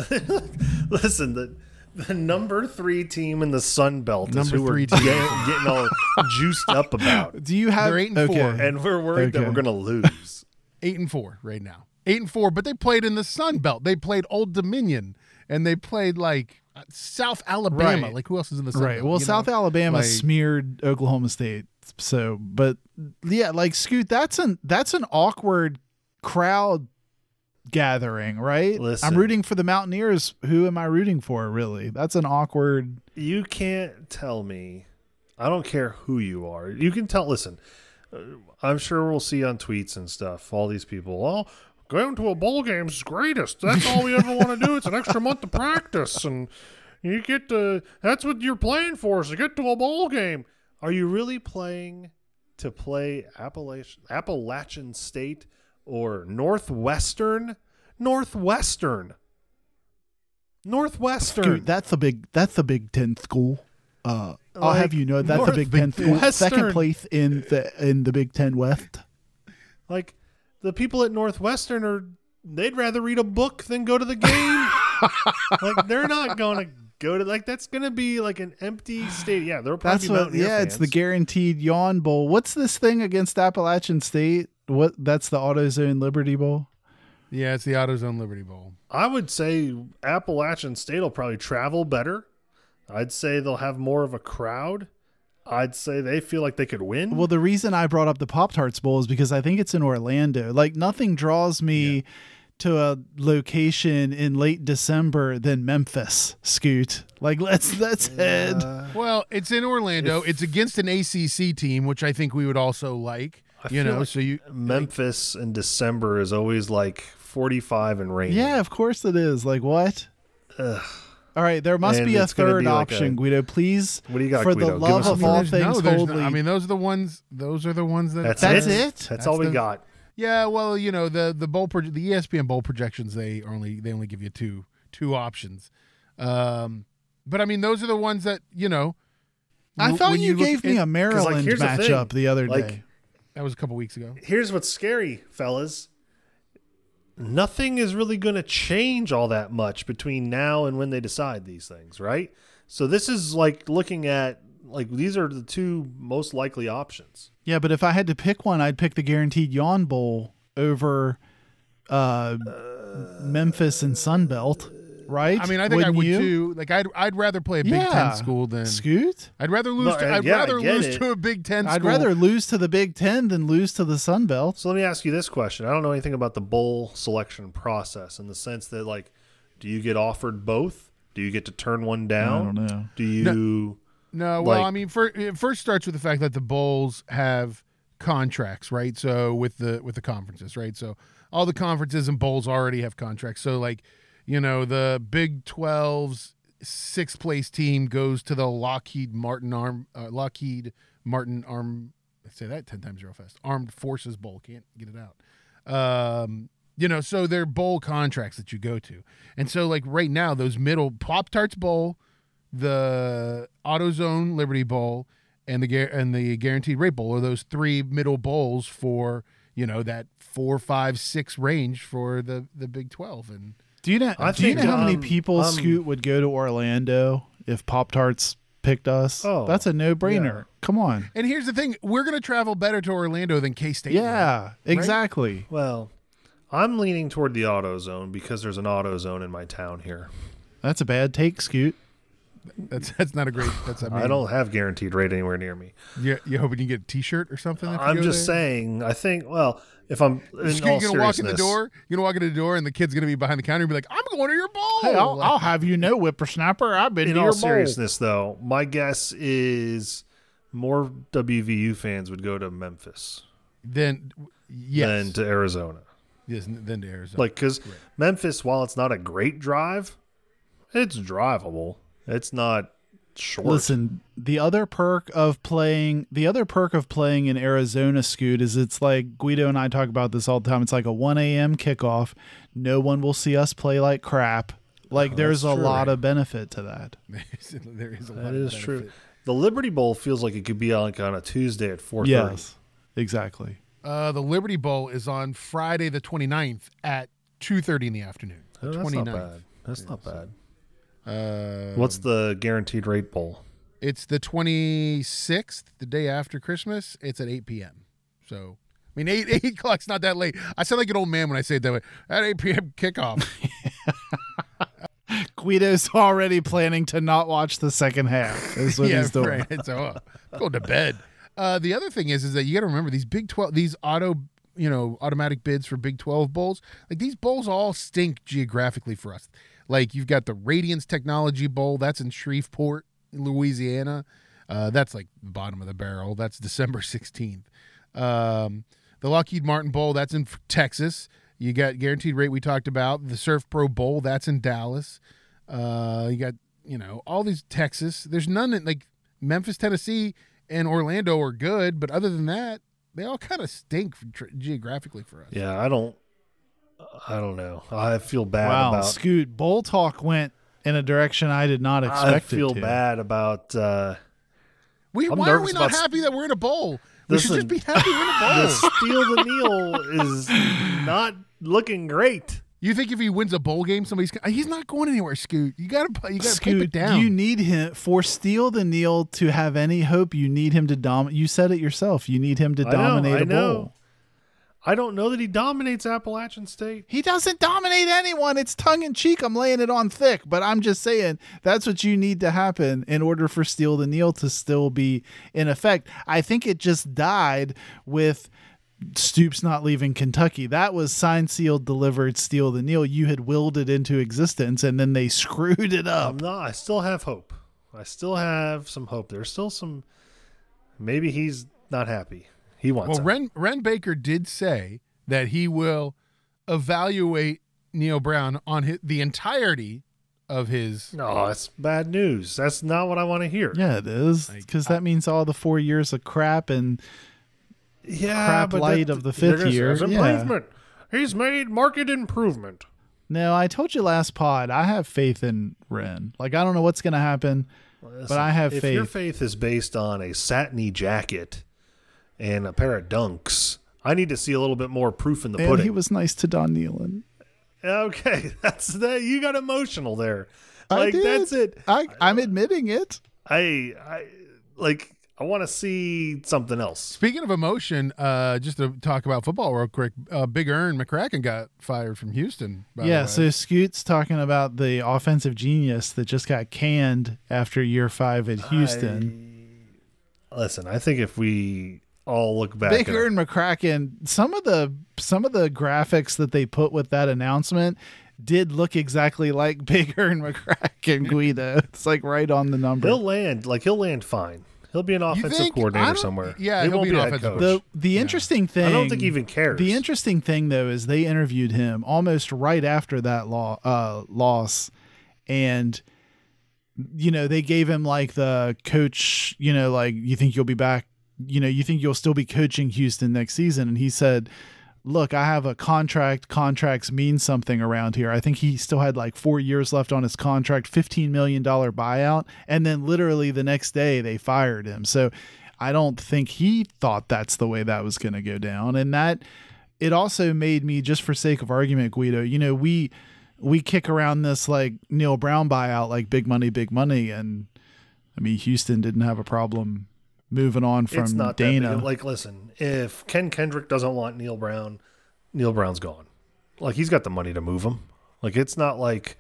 Listen, the the number three team in the Sun Belt is who three we're team. getting, getting all juiced up about, Do you have? They're eight and okay. four. and we're worried that we're gonna lose. eight and four right now. Eight and four, but they played in the Sun Belt. They played Old Dominion, and they played like uh, South Alabama. Right. Like who else is in the Sun Right. Belt, Well, South know? Alabama Like- smeared Oklahoma State. So, but yeah, like Scoot, that's an that's an awkward crowd gathering, right? Listen. I'm rooting for the Mountaineers. Who am I rooting for, really? That's an awkward. You can't tell me. I don't care who you are. You can tell. Listen, uh, I'm sure we'll see on tweets and stuff. All these people. Well, going to a bowl game is greatest. That's all we ever want to do. It's an extra month of practice, and you get to. That's what you're playing for. Is to get to a bowl game. Are you really playing to play Appalachian Appalachian State or Northwestern? Northwestern. Northwestern. Scoot, that's a big. That's a Big Ten school. Uh, I'll have you know that's North Big Ten school. Western. Second place in the in the Big Ten West. Like the people at Northwestern are they'd rather read a book than go to the game. like they're not going to go to like that's going to be like an empty stadium. Yeah, they'll probably That's be what. Mountaineer Yeah, it's the guaranteed yawn bowl. What's this thing against Appalachian State? What? That's the AutoZone Liberty Bowl. Yeah, it's the AutoZone Liberty Bowl. I would say Appalachian State will probably travel better. I'd say they'll have more of a crowd. I'd say they feel like they could win. Well, the reason I brought up the Pop Tarts Bowl is because I think it's in Orlando. Like nothing draws me to a location in late December than Memphis. Scoot. Like let's let's head. Well, it's in Orlando. it's against an ACC team, which I think we would also like. I you know, like so you Memphis in December is always like 45 and rain. Yeah, of course it is. Like what? Ugh. All right, there must And be a third be like option, a- Guido. Please, What do you got, for Guido? the love of all things no, holy. no, I mean, those are the ones. Those are the ones that. That's, That's it. it? That's, all we got. Yeah, well, you know the the bowl proje- the ESPN bowl projections they only they only give you two two options, um, but I mean those are the ones that you know. I w- thought when you, look gave me at- a Maryland here's the matchup the other like- day. that was a couple weeks ago. Here's what's scary, fellas. Nothing is really going to change all that much between now and when they decide these things, right? So this is like looking at like these are the two most likely options. Yeah, but if I had to pick one, I'd pick the guaranteed yawn bowl over uh, Memphis and Sunbelt, right? I mean, I think I Wouldn't would you? too. Like, I'd I'd rather play a Big Yeah. Ten school than Scoot. I'd rather lose. No, to, uh, I'd yeah, I rather get lose it. to a Big Ten. I'd rather lose to the Big Ten than lose to the Sun Belt. So let me ask you this question. I don't know anything about the bowl selection process in the sense that like do you get offered both? Do you get to turn one down? I don't know. Do you No, well, Like- I mean, fir- it first starts with the fact that the bowls have contracts, right? So with the with the conferences, right? So all the conferences and bowls already have contracts. So like, you know, the Big 12's sixth place team goes to the Lockheed Martin Arm uh, Lockheed Martin Arm. Let's say that ten times real fast. Armed Forces Bowl can't get it out. Um, you know, so they're bowl contracts that you go to, and so like right now, those middle Pop Tarts Bowl the AutoZone Liberty Bowl and the and the Guaranteed Rate Bowl are those three middle bowls for you know that four, five, six range for the the Big Twelve. And Do you know? I do you think, know how many um, people um, Scoot would go to Orlando if Pop Tarts picked us? Oh, that's a no-brainer. Come on. and here's the thing: we're gonna travel better to Orlando than K State. Yeah, exactly. well, I'm leaning toward the AutoZone because there's an AutoZone in my town here. That's a bad take, Scoot. That's that's not a great. That's I, mean, I don't have guaranteed rate anywhere near me. You, you hoping you get a T-shirt or something? if I'm go just there? saying. I think. Well, if I'm in Scoot, all you're gonna walk in the door. You're gonna walk in the door, and the kid's gonna be behind the counter and be like, "I'm going to your bowl." Hey, I'll, Like, I'll have you know, whippersnapper, I've been In to all your bowl. seriousness, though, my guess is more WVU fans would go to Memphis then yes, than to Arizona. yes, then to Arizona. Like, because Memphis, while it's not a great drive, it's drivable. It's not short. Listen, the other perk of playing the other perk of playing in Arizona Scoot is it's like Guido and I talk about this all the time. It's like a one AM kickoff. No one will see us play like crap. Like there's a Oh, true. lot of benefit to that. there is a lot that of is true. The Liberty Bowl feels like it could be like on a Tuesday at four thirty. Yes. Exactly. Uh, the Liberty Bowl is on Friday the 29th at 2:30 in the afternoon. The Oh, that's not bad. That's not bad. Uh, What's the guaranteed rate bowl? it's the 26th, the day after Christmas. It's at 8 p.m. So, I mean, 8, 8 o'clock's not that late. I sound like an old man when I say it that way. At 8 p.m. kickoff. Guido's already planning to not watch the second half. Is what yeah, he's doing. right. So, uh, go to bed. Uh, the other thing is, is that you got to remember these Big 12, these auto, you know, automatic bids for Big 12 bowls. Like these bowls all stink geographically for us. Like you've got the Radiance Technology Bowl, that's in Shreveport, Louisiana. Uh, that's like bottom of the barrel. That's December 16th. Um, the Lockheed Martin Bowl, that's in Texas. You got guaranteed rate we talked about. The SERVPRO Bowl, that's in Dallas. Uh, you got you know all these Texas. There's none in like Memphis, Tennessee, and Orlando are good, but other than that, they all kind of stink geographically for us. Yeah, I don't. I don't know. I feel bad Wow, about. Scoot, Bowl Talk went in a direction I did not expect I it feel to. bad about uh, We, I'm why are we not happy that we're in a bowl? We should just be happy we're in a the bowl. steal the Neal is not looking great. you think if he wins a bowl game, somebody's he's not going anywhere. Scoot, you gotta you gotta pipe Scoot, it down. you need him for Steal the Neal to have any hope. You need him to dominate. You said it yourself. You need him to I know, dominate I a know. bowl. I don't know that he dominates Appalachian State. He doesn't dominate anyone. It's tongue in cheek. I'm laying it on thick, but I'm just saying that's what you need to happen in order for Steal the Neal to still be in effect. I think it just died with Stoops not leaving Kentucky. That was signed, sealed, delivered, Steal the Neal. You had willed it into existence, and then they screwed it up. not. I still have hope. I still have some hope. There's still some. Maybe he's not happy. He wants Well, out. Wren Wren Baker did say that he will evaluate Neal Brown on his, the entirety of his. No, that's bad news. That's not what I want to hear. Yeah, it is Like, because that means all the four years of crap and yeah crap light that- of the fifth year, it's yeah. improvement. He's made market improvement. no. I told you last pod I have faith in Wren. Like I don't know what's gonna happen, but I have if faith. your faith is based on a satiny jacket and a pair of dunks, I need to see a little bit more proof in the and pudding. he was nice to Don Nehlen. okay, that's that. You got emotional there. I Like did. that's it. I I'm admitting it. I I like. I want to see something else. Speaking of emotion, uh, just to talk about football real quick, uh, Big Ern McCracken got fired from Houston. by the Yeah, way. so Scoot's talking about the offensive genius that just got canned after year five at Houston. Listen, I think if we all look back, Baker at, and McCracken, some of the some of the graphics that they put with that announcement did look exactly like Baker and McCracken Guido. It's like right on the number. he'll land like he'll land fine. He'll be an offensive think? Coordinator somewhere. yeah, he he'll won't be be, an offensive coach. the the interesting thing I don't think he even cares. The interesting thing though is they interviewed him almost right after that law uh, loss, and you know they gave him like the coach. You know, like you think you'll be back. You know, you think you'll still be coaching Houston next season, and he said. Look, I have a contract. Contracts mean something around here. I think he still had like four years left on his contract, $15 million buyout. And then literally the next day they fired him. So I don't think he thought that's the way that was going to go down. And that it also made me just for sake of argument, Guido, you know, we we kick around this like Neal Brown buyout like big money, big money and I mean Houston didn't have a problem moving on from it's not Dana. Like, listen, if Ken Kendrick doesn't want Neal Brown, Neal Brown's gone. Like, he's got the money to move him. Like, it's not like,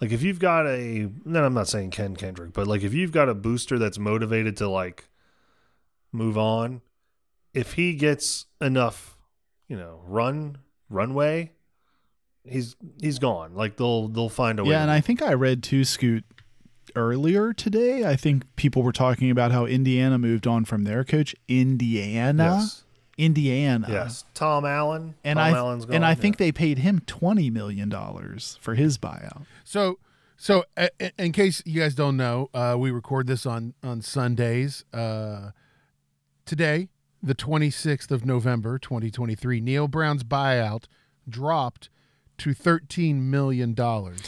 like if you've got a, then I'm not saying Ken Kendrick, but like if you've got a booster that's motivated to like move on, if he gets enough, you know, run runway, he's he's gone. Like they'll they'll find a way. yeah, and I think I read too Scoot earlier today. I think people were talking about how Indiana moved on from their coach. Indiana? yes, Indiana. yes, Tom Allen, And Tom I Allen's gone. and I yeah. think they paid him twenty million dollars for his buyout. So, so uh, in case you guys don't know, uh, we record this on on Sundays. Uh, today, the 26th of November, 2023, Neal Brown's buyout dropped to 13 million dollars.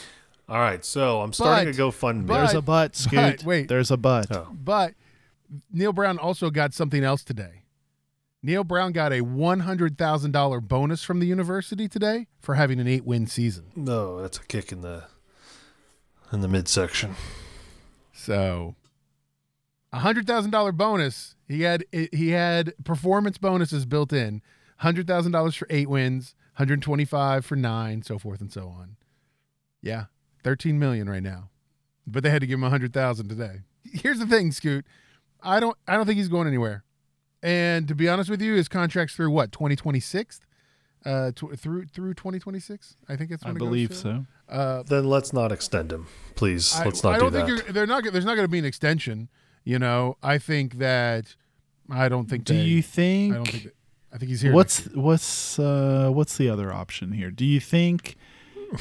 All right, so I'm starting But- to go fund. but- There's a but, Scoot. but, wait. There's a but. Oh. But Neal Brown also got something else today. Neal Brown got a $100,000 bonus from the university today for having an 8-win season. No, that's a kick in the in the midsection. So, a hundred thousand dollar bonus. He had he had performance bonuses built in. Hundred thousand dollars for eight wins. Hundred twenty five for nine, so forth and so on. Yeah, thirteen million right now, but they had to give him a hundred thousand today. Here's the thing, Scoot. I don't I don't think he's going anywhere. And to be honest with you, his contract's through what twenty twenty six, uh, tw- through through twenty twenty six. I think that's I when it goes believe to. so. Uh, Then let's not extend him, please. I, let's not I do don't that. think you're, they're not. There's not going to be an extension. You know, I think that. I don't think. Do they- you think? I don't think. That, I think he's here. what's what's uh what's the other option here? Do you think?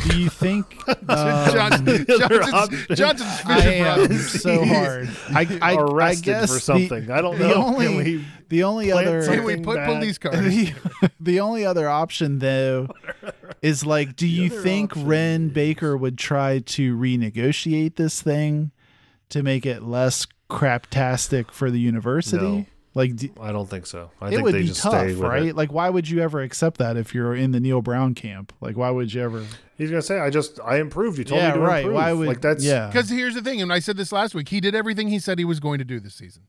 Do you think? next. um, Johnson, other Johnson's, option- Johnson's I fishing am so hard. I I, I Arrested guess for the- something. I don't the. Only, Can we the only other Can we put bad? police cars? the, the only other option though is like do you think option Wren is- Baker would try to renegotiate this thing to make it less craptastic for the university? No. Like do, I don't think so. I it think would they be just tough, stay with right? it. Like why would you ever accept that if you're in the Neal Brown camp? Like why would you ever He's gonna say, "I just I improved. You told Yeah, me to right. improve." Why would like that's yeah. Because here's the thing, and I said this last week. He did everything he said he was going to do this season.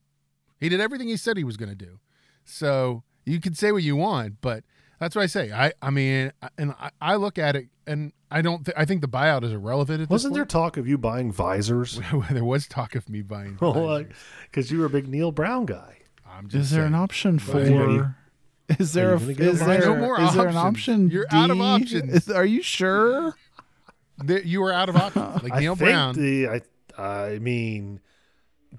He did everything he said he was going to do. So you can say what you want, but that's what I say. I I mean, and I, I look at it, and I don't. Th- I think the buyout is irrelevant. At Wasn't there this talk of you buying visors? there was talk of me buying. Because visors. you were a big Neal Brown guy. I'm just Is there an option for? Are you- Is there a you gonna get is there, No more is there an option? You're out of D? options. Is- are you sure? There- you were out of options. Like I Neal think Brown. the I I mean,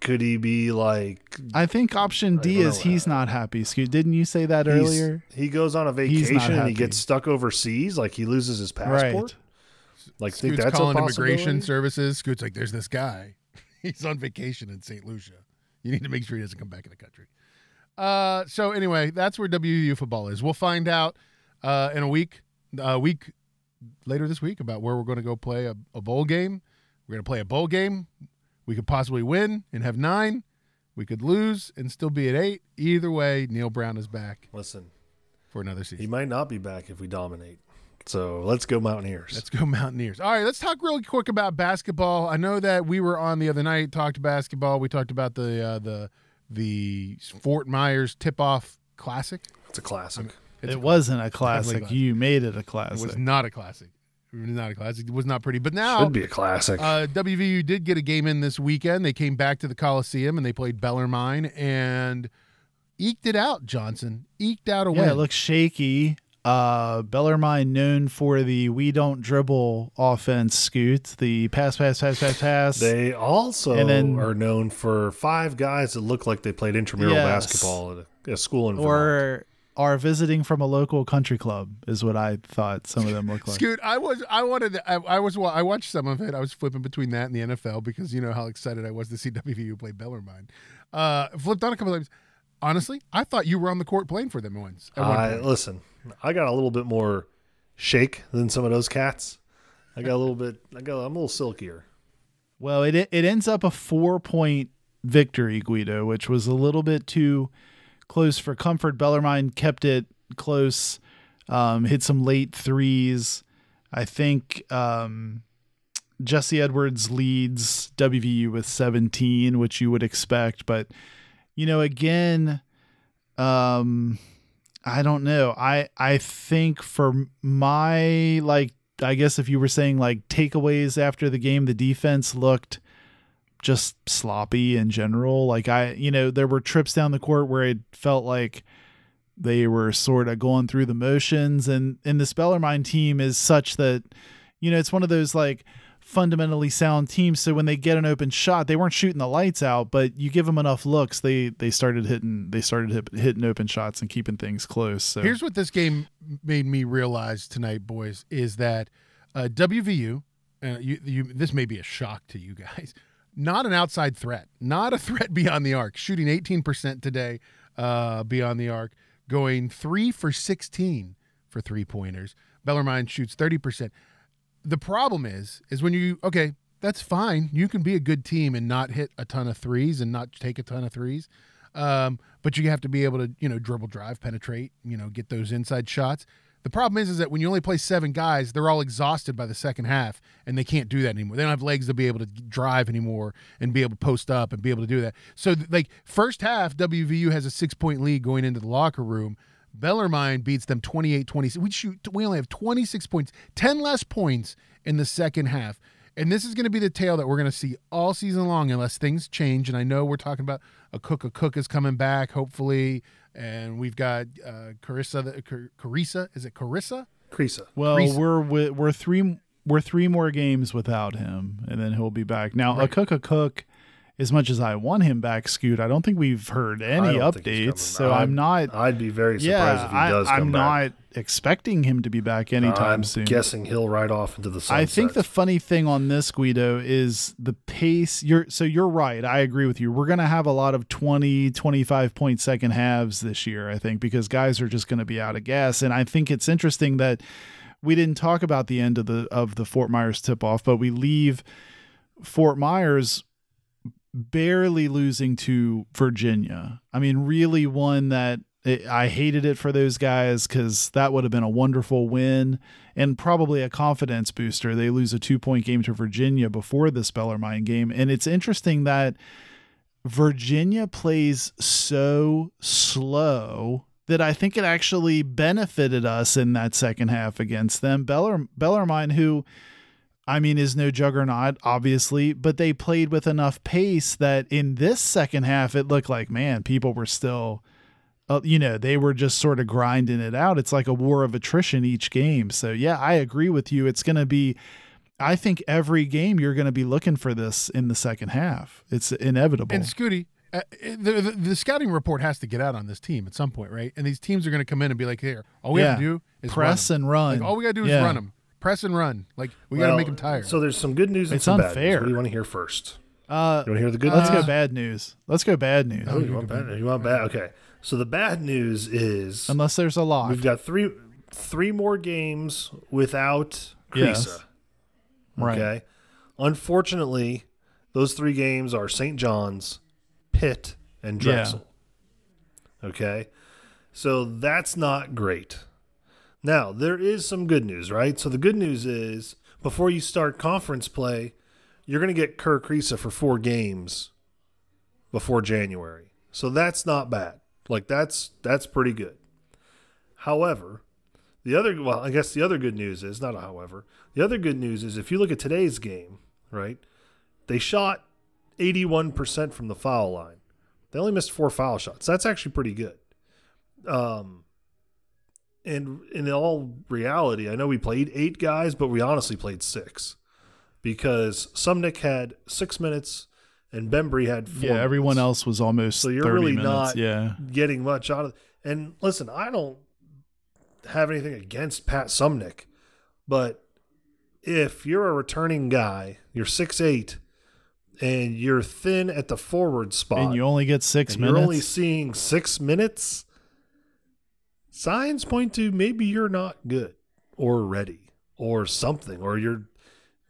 could he be like I think option D is know. he's not happy. Scoot, didn't you say that he's- earlier? he goes on a vacation and he gets stuck overseas, like he loses his passport. Like, think Scoot's that's calling a immigration services. Scoot's like, there's this guy. He's on vacation in St. Lucia. You need to make sure he doesn't come back in the country. Uh, so anyway, that's where WU football is. We'll find out uh, in a week, a week later this week, about where we're going to go play a, a bowl game. We're going to play a bowl game. We could possibly win and have nine. We could lose and still be at eight. Either way, Neal Brown is back Listen, for another season, he might not be back if we dominate. So let's go Mountaineers. Let's go Mountaineers. All right, let's talk really quick about basketball. I know that we were on the other night, talked basketball. We talked about the uh, the the Fort Myers Tip Off Classic. it's a classic. It's it a- wasn't a classic. classic. You made it a classic. It classic. was not a classic. It was not a classic. It was not pretty. But now Should be a classic. uh, WVU did get a game in this weekend. They came back to the Coliseum and they played Bellarmine and eked it out. Johnson eked out a yeah, win. it looks shaky. Uh, Bellarmine known for the we don't dribble offense, Scoot. The pass, pass, pass, pass, pass. they also and then- are known for five guys that look like they played intramural Yes. basketball at a, a school in Vermont. or are visiting from a local country club is what I thought some of them look like. Scoot, I was, I wanted, to, I, I was, I watched some of it. I was flipping between that and the NFL because you know how excited I was to see WVU play Bellarmine. Uh, flipped on a couple times. Honestly, I thought you were on the court playing for them once. at one I, point. listen, I got a little bit more shake than some of those cats. I got a little bit. I got. I'm a little silkier. Well, it it ends up a four point victory, Guido, which was a little bit too close for comfort. Bellarmine kept it close, um, hit some late threes. I think um, Jesse Edwards leads WVU with 17, which you would expect, but you know, again, um, I don't know. I I think for my like I guess if you were saying like takeaways after the game, the defense looked just sloppy in general. Like I, you know, there were trips down the court where it felt like they were sort of going through the motions and and the Bellarmine team is such that you know, it's one of those like fundamentally sound team. so when they get an open shot they weren't shooting the lights out but you give them enough looks they they started hitting they started hit, hitting open shots and keeping things close so Here's what this game made me realize tonight, boys, is that uh, WVU, uh, you, you, this may be a shock to you guys, not an outside threat, not a threat beyond the arc, shooting 18% today uh, beyond the arc, going three for 16 for three pointers. Bellarmine shoots 30%. The problem is, is when you, okay, that's fine. You can be a good team and not hit a ton of threes and not take a ton of threes. Um, but you have to be able to, you know, dribble, drive, penetrate, you know, get those inside shots. The problem is, is that when you only play seven guys, they're all exhausted by the second half, and they can't do that anymore. They don't have legs to be able to drive anymore and be able to post up and be able to do that. So, like first half, WVU has a six point lead going into the locker room. Bellarmine beats them 28 26. We shoot we only have 26 points, 10 less points in the second half. And this is going to be the tale that we're going to see all season long unless things change. And I know we're talking about Akok. A cook is coming back, hopefully. And we've got uh, Carissa. The, Car- Carissa. Is it Carissa? Carissa. Well, Reese- we're wi- we're three we're three more games without him, and then he'll be back. Now, Akok a cook. As much as I want him back, Scoot, I don't think we've heard any don't think he's coming updates. So back. I'm not. I'd be very surprised Yeah, if he I, does come I'm back. not expecting him to be back anytime I'm soon. guessing he'll ride off into the sunset. I think the funny thing on this Guido is the pace you're so you're right. I agree with you. We're going to have a lot of 20 25 point second halves this year, I think, because guys are just going to be out of gas and I think it's interesting that we didn't talk about the end of the of the Fort Myers tip off, but we leave Fort Myers barely losing to Virginia. I mean, really one that it, I hated it for those guys because that would have been a wonderful win and probably a confidence booster. They lose a two point game to Virginia before this Bellarmine game. And it's interesting that Virginia plays so slow that I think it actually benefited us in that second half against them. Bellar- Bellarmine, who I mean, is no juggernaut, obviously, but they played with enough pace that in this second half, it looked like, man, people were still, uh, you know, they were just sort of grinding it out. It's like a war of attrition each game. So, yeah, I agree with you. It's going to be, I think every game you're going to be looking for this in the second half. It's inevitable. And Scooty, uh, the, the the scouting report has to get out on this team at some point, right? And these teams are going to come in and be like, "Here, all we have to do is Press run and run. Like, all we got to do is Yeah. run them, press and run. Like we got to make them tired." So there's some good news and It's some bad news. unfair. What do you want to hear first? Uh, You want to hear the good let's news? go bad news. Let's go bad news. Oh, you want bad? You want bad? Okay. So the bad news is Unless there's a lock. we've got three three more games without Yes. Right. Okay. Unfortunately, those three games are St. John's, Pitt, and Yeah. Drexel. Okay. So that's not great. Now, there is some good news, right? So the good news is before you start conference play, you're going to get Kerr Kriisa for four games before January. So that's not bad. Like that's that's pretty good. However, the other well, I guess the other good news is not a however. The other good news is if you look at today's game, right? They shot 81% from the foul line. They only missed four foul shots. That's actually pretty good. Um and in all reality, I know we played eight guys, but we honestly played six because Suemnick had six minutes and Bembry had four. yeah, everyone minutes else was almost So you're 30 really minutes. not- Yeah. getting much out of. And listen, I don't have anything against Pat Suemnick, but if you're a returning guy, you're six eight, and you're thin at the forward spot, And you only get six and minutes. you're only seeing six minutes, signs point to maybe you're not good or ready or something, or you're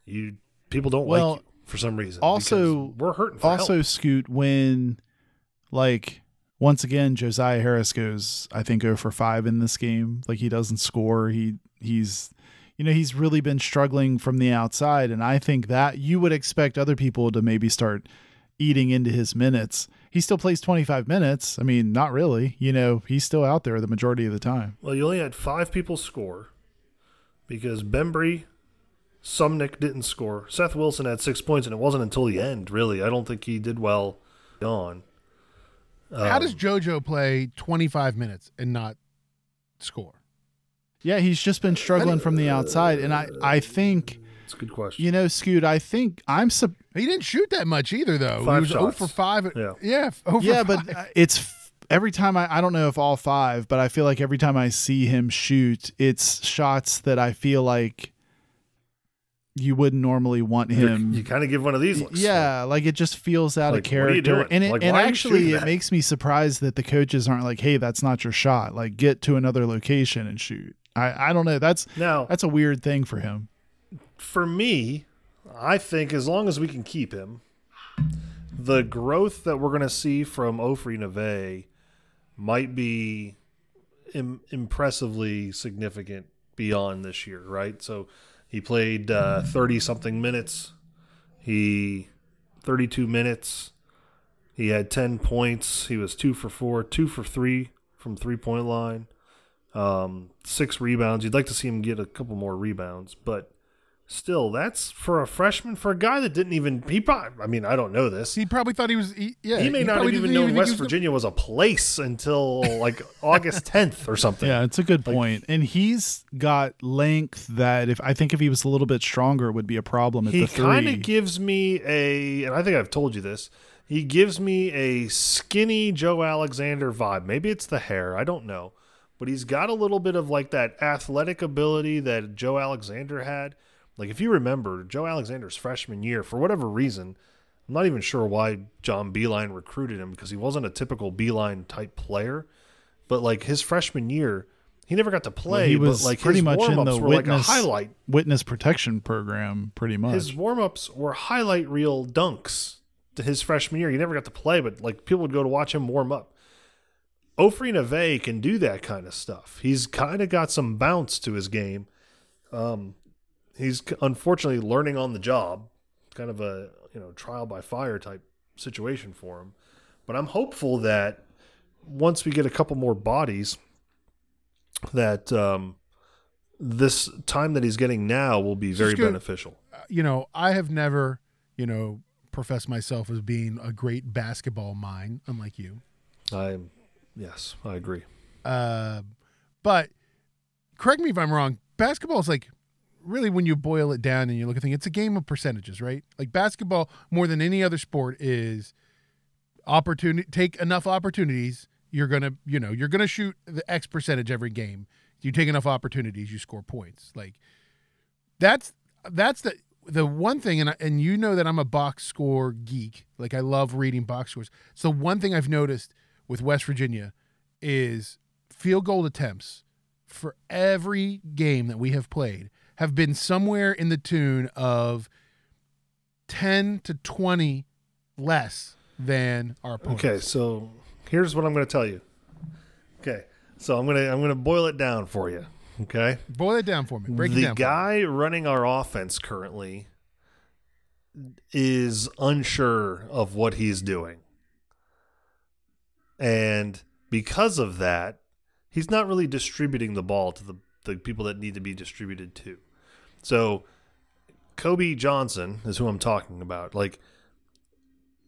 you people don't Well, like you for some reason. also- we're hurting for also help. scoot when like once again josiah harris goes i think 0 for 5 in this game like he doesn't score he he's you know he's really been struggling from the outside and i think that you would expect other people to maybe start eating into his minutes he still plays 25 minutes i mean not really you know he's still out there the majority of the time Well, you only had five people score because Bembry, Suemnick didn't score. Seth Wilson had six points, and it wasn't until the end, really. I don't think he did well on. How does Um, JoJo play 25 minutes and not score? yeah he's just been struggling from the outside and i i think It's a good question. you know scoot i think i'm sup- He didn't shoot that much either, though. Five he was 0 shots. for 5. Yeah. Yeah. 0 for yeah, 5. but uh, it's every time I I don't know if all five, but I feel like every time I see him shoot, it's shots that I feel like you wouldn't normally want You're- him. you kind of give one of these looks. yeah, like it just feels out Like, of what are you character, doing? and it, Like, and why you actually it that? makes me surprised that the coaches aren't like, "Hey, that's not your shot. Like, get to another location and shoot." I I don't know. That's Now, that's a weird thing for him. For me, I think as long as we can keep him, the growth that we're going to see from Ofri Naveh might be Im- impressively significant beyond this year, right? So he played thirty something minutes. He thirty two minutes. He had ten points. He was two for four, two for three from three point line. Um, six rebounds. You'd like to see him get a couple more rebounds, but still, that's for a freshman, for a guy that didn't even. He probably. I mean, I don't know this. he probably thought he was. He, yeah. He may not have even didn't known think West he was gonna- Virginia was a place until like August 10th or something. Yeah, it's a good point. And he's got length that if I think if he was a little bit stronger would be a problem at He kind of gives me a, and I think I've told you this. He gives me a skinny Joe Alexander vibe. Maybe it's the hair. I don't know. But he's got a little bit of like that athletic ability that Joe Alexander had. Like if you remember, Joe Alexander's freshman year, for whatever reason, I'm not even sure why John Beilein recruited him because he wasn't a typical Beilein type player. But like his freshman year, he never got to play. he was but like pretty his much in the were like a witness highlight witness protection program, pretty much. his warm ups were highlight reel dunks to his freshman year. He never got to play, but like people would go to watch him warm up. Ofri Naveh can do that kind of stuff. He's kind of got some bounce to his game. Um, he's unfortunately learning on the job, kind of a you know trial by fire type situation for him. But I'm hopeful that once we get a couple more bodies, that um, this time that he's getting now will be very beneficial. you know, I have never, you know, professed myself as being a great basketball mind, unlike you. I'm yes, I agree. Uh, but correct me if I'm wrong. Basketball is like really when you boil it down and you look at things, it's a game of percentages, right? Like basketball, more than any other sport, is opportunity take enough opportunities, you're gonna you know you're gonna shoot the X percentage every game. You take enough opportunities, you score points. Like that's that's the the one thing, and I, and you know that I'm a box score geek. Like I love reading box scores. So one thing I've noticed with West Virginia is field goal attempts for every game that we have played have been somewhere in the tune of 10 to 20 less than our opponents. Okay, so here's what I'm going to tell you. Okay, so I'm gonna I'm gonna boil it down for you. Okay, Boil it down for me. Break it the down. for me. guy running our offense currently is unsure of what he's doing, and because of that, he's not really distributing the ball to the the people that need to be distributed to. So, Kobe Johnson is who I'm talking about. Like.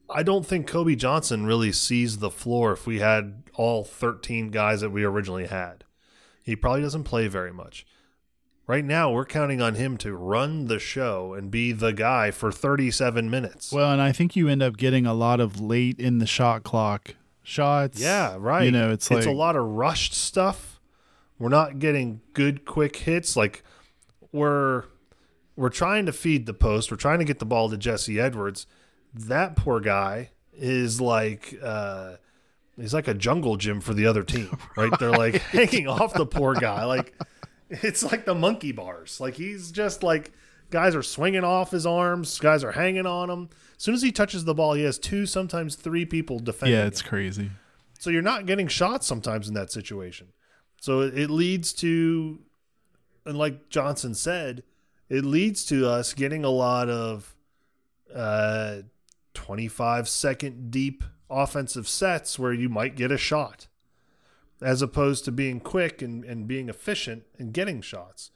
I don't think Kobe Johnson really sees the floor if we had all 13 guys that we originally had. He probably doesn't play very much. Right now, we're counting on him to run the show and be the guy for 37 minutes. Well, and I think you end up getting a lot of late in the shot clock shots. yeah, right. You know, it's like a lot of rushed stuff. We're not getting good quick hits. Like we're we're trying to feed the post. We're trying to get the ball to Jesse Edwards. That poor guy is like uh he's like a jungle gym for the other team, right? They're like hanging off the poor guy. Like it's like the monkey bars. Like he's just like guys are swinging off his arms, guys are hanging on him. As soon as he touches the ball, he has two, sometimes three people defending. yeah, him. it's crazy. So you're not getting shots sometimes in that situation. So it leads to, and like Johnson said, it leads to us getting a lot of uh, 25 second deep offensive sets where you might get a shot, as opposed to being quick and, and being efficient and getting shots.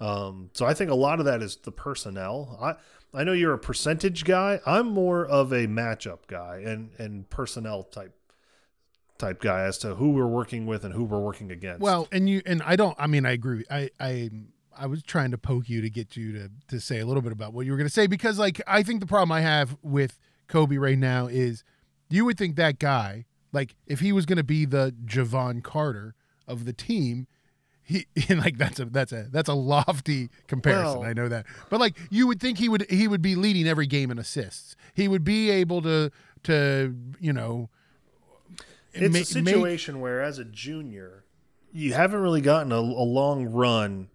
Um, so I think a lot of that is the personnel. I I know you're a percentage guy. I'm more of a matchup guy and and personnel type type guy as to who we're working with and who we're working against. Well, and you and I don't. I mean, I agree. I I I was trying to poke you to get you to to say a little bit about what you were going to say because, like, I think the problem I have with Kobe right now is you would think that guy, like, if he was going to be the Jevon Carter of the team. He like that's a that's a that's a lofty comparison. Well- I know that, but like you would think he would he would be leading every game in assists. He would be able to to you know. It's ma- a situation where as a junior, you haven't really gotten a, a long run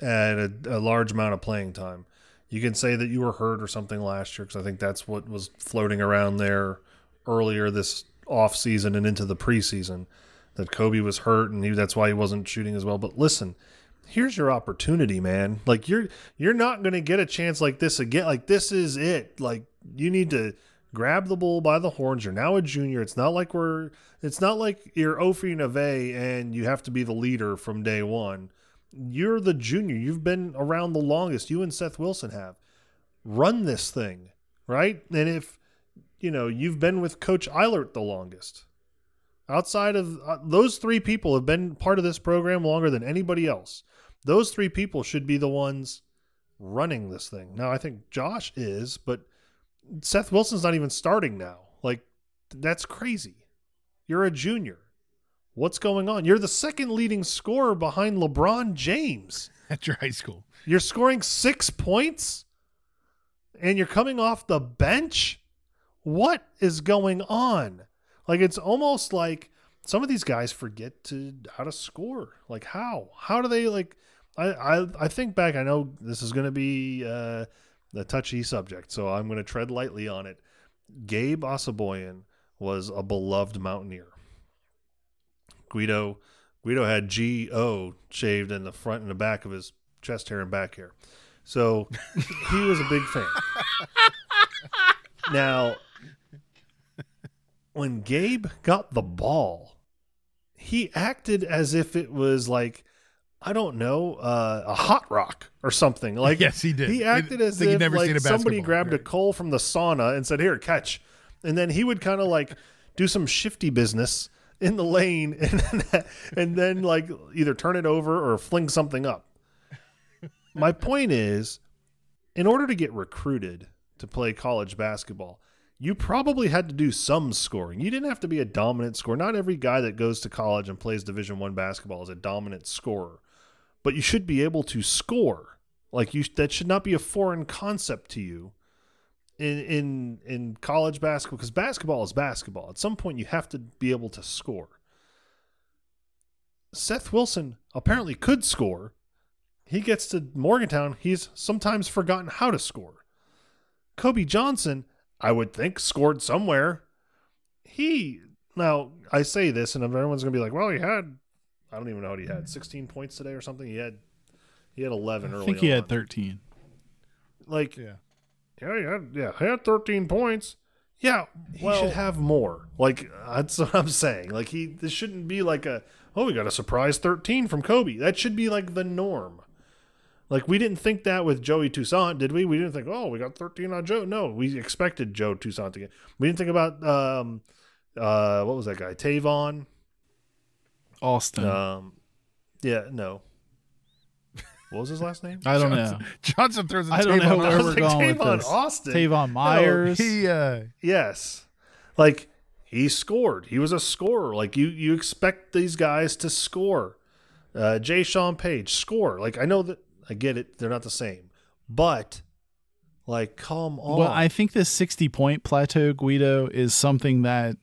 at a, a large amount of playing time. You can say that you were hurt or something last year because I think that's what was floating around there earlier this off season and into the preseason that Kobe was hurt and he, that's why he wasn't shooting as well. But listen, here's your opportunity, man. Like you're you're not going to get a chance like this again. Like this is it. Like you need to grab the bull by the horns. You're now a junior. It's not like we're it's not like you're Ofri Naveh and you have to be the leader from day one. You're the junior. You've been around the longest. You and Seth Wilson have. Run this thing, right? And if you know you've been with Coach Eilert the longest, outside of uh, those three people have been part of this program longer than anybody else. Those three people should be the ones running this thing. Now, I think Josh is, but Seth Wilson's not even starting now. Like, that's crazy. You're a junior. What's going on? You're the second leading scorer behind LeBron James. at your high school. You're scoring six points and you're coming off the bench? What is going on? Like, it's almost like some of these guys forget to how to score. Like, how? How do they, like, I, I, I think back, I know this is going to be uh, the touchy subject, so I'm going to tread lightly on it. Gabe Osabuohien was a beloved Mountaineer. Guido Guido had G O shaved in the front and the back of his chest hair and back hair. So he was a big fan. now, when Gabe got the ball, he acted as if it was like, I don't know, uh, a hot rock or something. Like Yes, he did. He acted as if like somebody grabbed a coal from the sauna and said, "Here, catch," and then he would kind of like do some shifty business in the lane and then, and then like either turn it over or fling something up. My point is, in order to get recruited to play college basketball, you probably had to do some scoring. You didn't have to be a dominant scorer. Not every guy that goes to college and plays Division One basketball is a dominant scorer, but you should be able to score. Like you, that should not be a foreign concept to you in in in college basketball because basketball is basketball. At some point, you have to be able to score. Seth Wilson apparently could score. He gets to Morgantown. He's sometimes forgotten how to score. Kobe Johnson, I would think, scored somewhere. He now I say this, and everyone's gonna be like, "Well, he had, I don't even know what he had, 16 points today or something. He had, he had 11 early. I think he on. had 13. like Yeah. yeah, he had, yeah, he had 13 points. Yeah, he Well- should have more. Like that's what I'm saying. Like he, this shouldn't be like a, oh, we got a surprise 13 from Kobe. That should be like the norm. Like we didn't think that with Joey Toussaint, did we? We didn't think, oh, we got 13 on Joe. No, we expected Joe Toussaint to get. We didn't think about um, uh, what was that guy? Tavon. Austin. Um, yeah, no. What was his last name? I don't Johnson, know. Johnson throws a I don't know where I us. was we're like, going with Tavon this. Austin. Tavon Myers. He uh, Yes. Like he scored. He was a scorer. Like you you expect these guys to score. Uh Jaysean Paige, score. Like I know that I get it, they're not the same. But like come on. Well, I think this 60 point plateau, Guido, is something that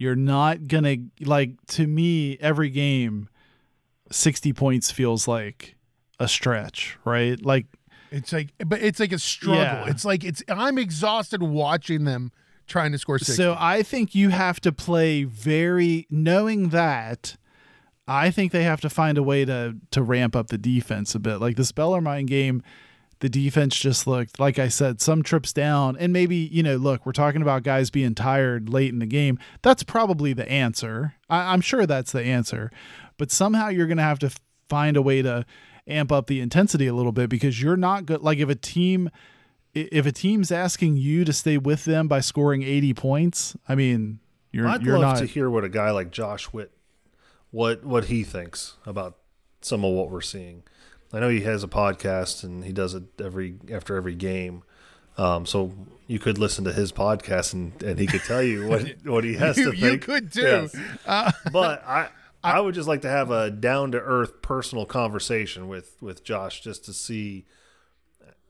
you're not going to, like, to me, every game, 60 points feels like a stretch, right? Like, it's like, but it's like a struggle. Yeah. It's like it's. I'm exhausted watching them trying to score six. so I think you have to play very, knowing that. I think they have to find a way to to ramp up the defense a bit. Like this Bellarmine game, the defense just looked, like I said, some trips down. And maybe, you know, look, we're talking about guys being tired late in the game. That's probably the answer. I, I'm sure that's the answer. But somehow you're going to have to find a way to amp up the intensity a little bit because you're not good. Like if a team. If a team's asking you to stay with them by scoring 80 points, I mean, you're I'd you're love not to hear what a guy like Josh Witt what what he thinks about some of what we're seeing. I know he has a podcast and he does it every after every game. Um, so you could listen to his podcast and, and he could tell you what what he has you, to you could too. Yes. Uh, but I I would just like to have a down to earth personal conversation with with Josh just to see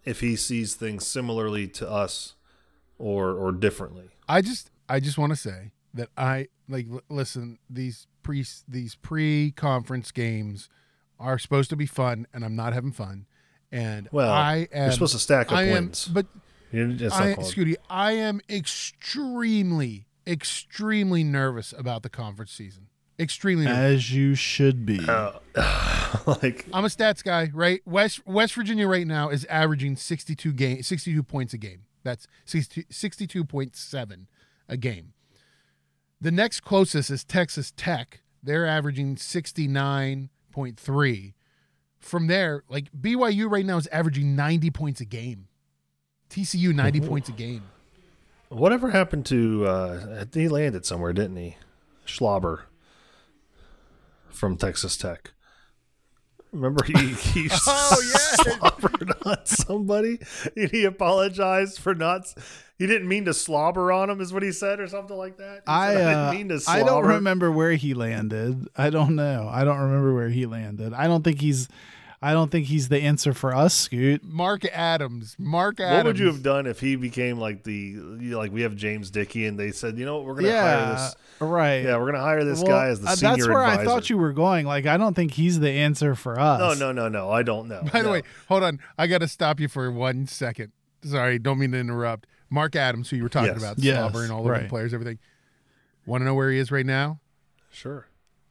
if he sees things similarly to us or or differently. I just I just want to say that I like l- listen these pre these pre conference games are supposed to be fun and I'm not having fun and Well, I am you're supposed to stack up I am, wins. but You- It's not I, Scooty, I am extremely extremely nervous about the conference season. Extremely nervous. as you should be. Uh, like I'm a stats guy, right? West West Virginia right now is averaging 62 game 62 points a game. That's 60, 62.7 a game. The next closest is Texas Tech. They're averaging 69.3. From there, like BYU right now is averaging 90 points a game. TCU 90 points a game. whatever happened to uh he landed somewhere, didn't he? Schlauber from Texas Tech. Remember he, he Oh, yeah. slobbered on somebody and he apologized for not he didn't mean to slobber on him is what he said or something like that. He I said, uh, didn't mean to I don't remember where he landed. I don't know. I don't remember where he landed. I don't think he's I don't think he's the answer for us, Scoot. Mark Adams. Mark Adams. What would you have done if he became like the you know, like we have James Dickey and they said, you know what, we're gonna hire this right. Yeah, we're gonna hire this Well, guy as the uh, senior That's where advisor. I thought you were going. Like I don't think he's the answer for us. No, no, no, no. I don't know. By the way, hold on. I got to stop you for one second. Sorry, don't mean to interrupt. Mark Adams, who you were talking Yes. about, Yes, slobbering all the right. players, everything. Want to know where he is right now? sure.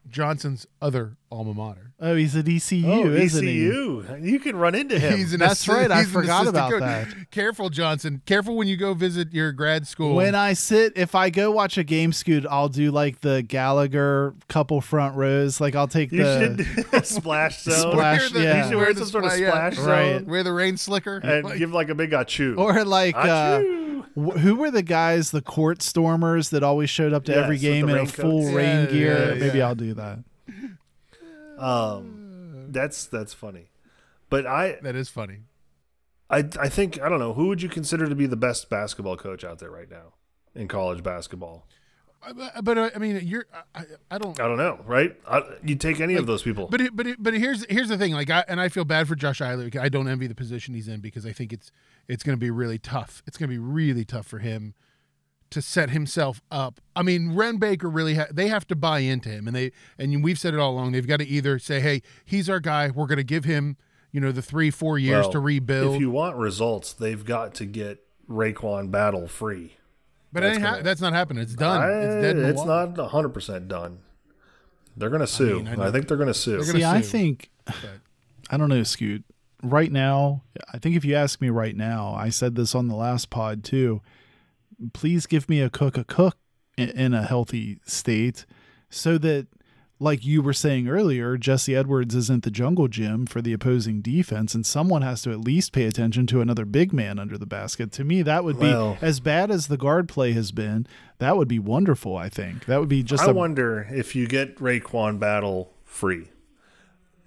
Johnson's other alma mater. Oh, he's at ECU, Oh, isn't he? You can run into him. He's an That's assi- right, I he's an forgot assistant about coach. that. Careful, Johnson. Careful when you go visit your grad school. When I sit, if I go watch a game, Scoot, I'll do like the Gallagher couple front rows. Like I'll take you the should do a splash zone. Splash, Where the- yeah. You should wear where some the sort of spla- yeah, splash right. zone Wear the rain slicker. and Like- give like a big achoo. or like uh, Achoo. wh- who were the guys, the court stormers that always showed up to every Yes, with game in a full Yeah, rain gear? yeah, Maybe yeah. I'll do that. Um, that's that's funny. But I, that is funny. I I think I don't know who would you consider to be the best basketball coach out there right now. in college basketball. Uh, But, but uh, I mean, you're I, I don't. I don't know, right? I, you take any of those people. But it, but it, but here's here's the thing. Like, I, and I feel bad for Josh Eilert. I don't envy the position he's in because I think it's it's going to be really tough. It's going to be really tough for him to set himself up. I mean, Wren Baker really ha- they have to buy into him, and they and we've said it all along. They've got to either say, "Hey, he's our guy. We're going to give him." You know the three, four years Well, to rebuild. If you want results, they've got to get RaeQuan Battle free. but that's it ain't ha- gonna- that's not happening. It's done. I- it's dead. In it's not 100% done. They're going to sue. I, mean, I know- think they're going to sue. They're gonna See, I sue, think I don't know, Scoot. Right now, I think if you ask me right now, I said this on the last pod too. Please give me Akok Akok in, in a healthy state, so that, like you were saying earlier, Jesse Edwards isn't the jungle gym for the opposing defense, and someone has to at least pay attention to another big man under the basket. To me, that would be as bad as the guard play has been. That would be wonderful. I think that would be just. I a, wonder if you get RaeQuan Battle free,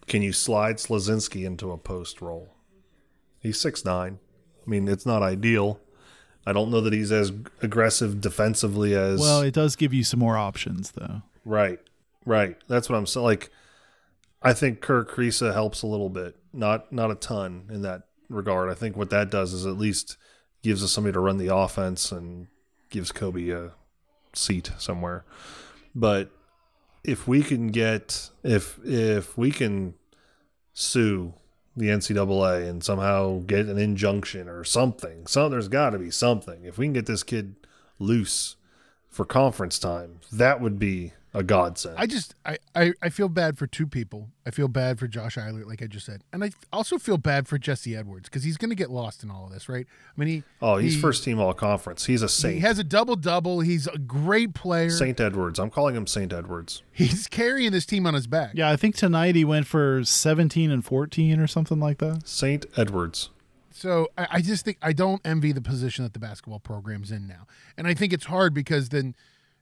can you slide Slazinski into a post role? He's six nine. I mean, it's not ideal. I don't know that he's as aggressive defensively as well, it does give you some more options, though. Right, right. That's what I'm saying. Like, I think Kerr Kriisa helps a little bit, not not a ton in that regard. I think what that does is at least gives us somebody to run the offense and gives Kobe a seat somewhere. But if we can get if if we can sue the NCAA and somehow get an injunction or something, so there's got to be something. If we can get this kid loose for conference time, that would be a godsend. I just I, I I feel bad for two people. I feel bad for Josh Eilert, like I just said, and I also feel bad for Jesse Edwards because he's going to get lost in all of this, right? I mean, he oh, he's he- first team all conference. He's a saint. He has a double double. He's a great player. Saint Edwards. I'm calling him Saint Edwards. He's carrying this team on his back. Yeah, I think tonight he went for 17 and 14 or something like that. Saint Edwards. So I, I just think I don't envy the position that the basketball program's in now, and I think it's hard because then,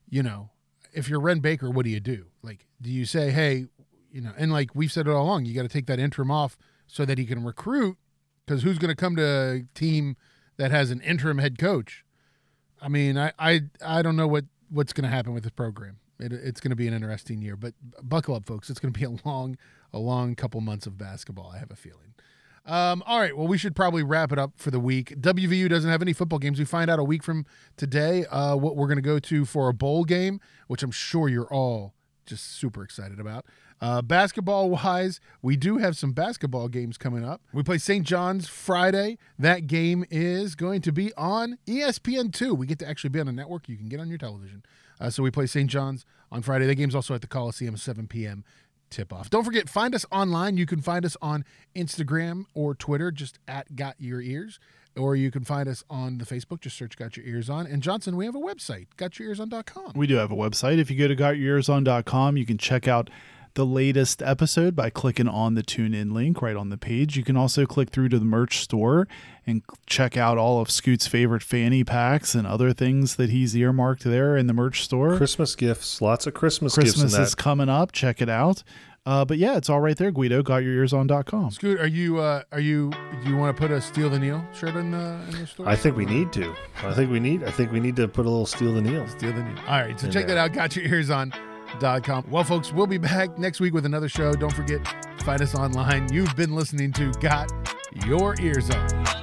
you know, if you're Wren Baker, what do you do? Like, do you say, hey, you know, and like we've said it all along, you got to take that interim off so that he can recruit, because who's going to come to a team that has an interim head coach? I mean, I I, I don't know what what's going to happen with this program. It, it's going to be an interesting year, but buckle up, folks. It's going to be a long, a long couple months of basketball. I have a feeling. Um, all right. Well, we should probably wrap it up for the week. WVU doesn't have any football games. We find out a week from today uh, what we're going to go to for a bowl game, which I'm sure you're all just super excited about. Uh, basketball wise, we do have some basketball games coming up. We play St. John's Friday. That game is going to be on E ESPN2. We get to actually be on a network you can get on your television. Uh, so we play St. John's on Friday. That game's also at the Coliseum, 7 p.m tip off. Don't forget, find us online. You can find us on Instagram or Twitter, just at Got Your Eers. Or you can find us on the Facebook, just search Got Your Eers On. And Johnson, we have a website, gotyoureerson.com. We do have a website. If you go to gotyoureerson.com, you can check out the latest episode by clicking on the tune in link right on the page. You can also click through to the merch store and check out all of Scoot's favorite fanny packs and other things that he's earmarked there in the merch store. Christmas gifts. Lots of Christmas, Christmas gifts in is coming up. Check it out. Uh, but yeah, it's all right there, Guido. Gotyoureerson.com. Scoot, are you, uh, are you, do you want to put a Steal the Neal shirt in, uh, in your store? I think we need to. I think we need. I think we need to put a little steal the Neal. Steal the Neal. All right, so In check there. that out, Got Your Eers On. Dot com. Well, folks, we'll be back next week with another show. Don't forget, find us online. You've been listening to Got Your Eers On.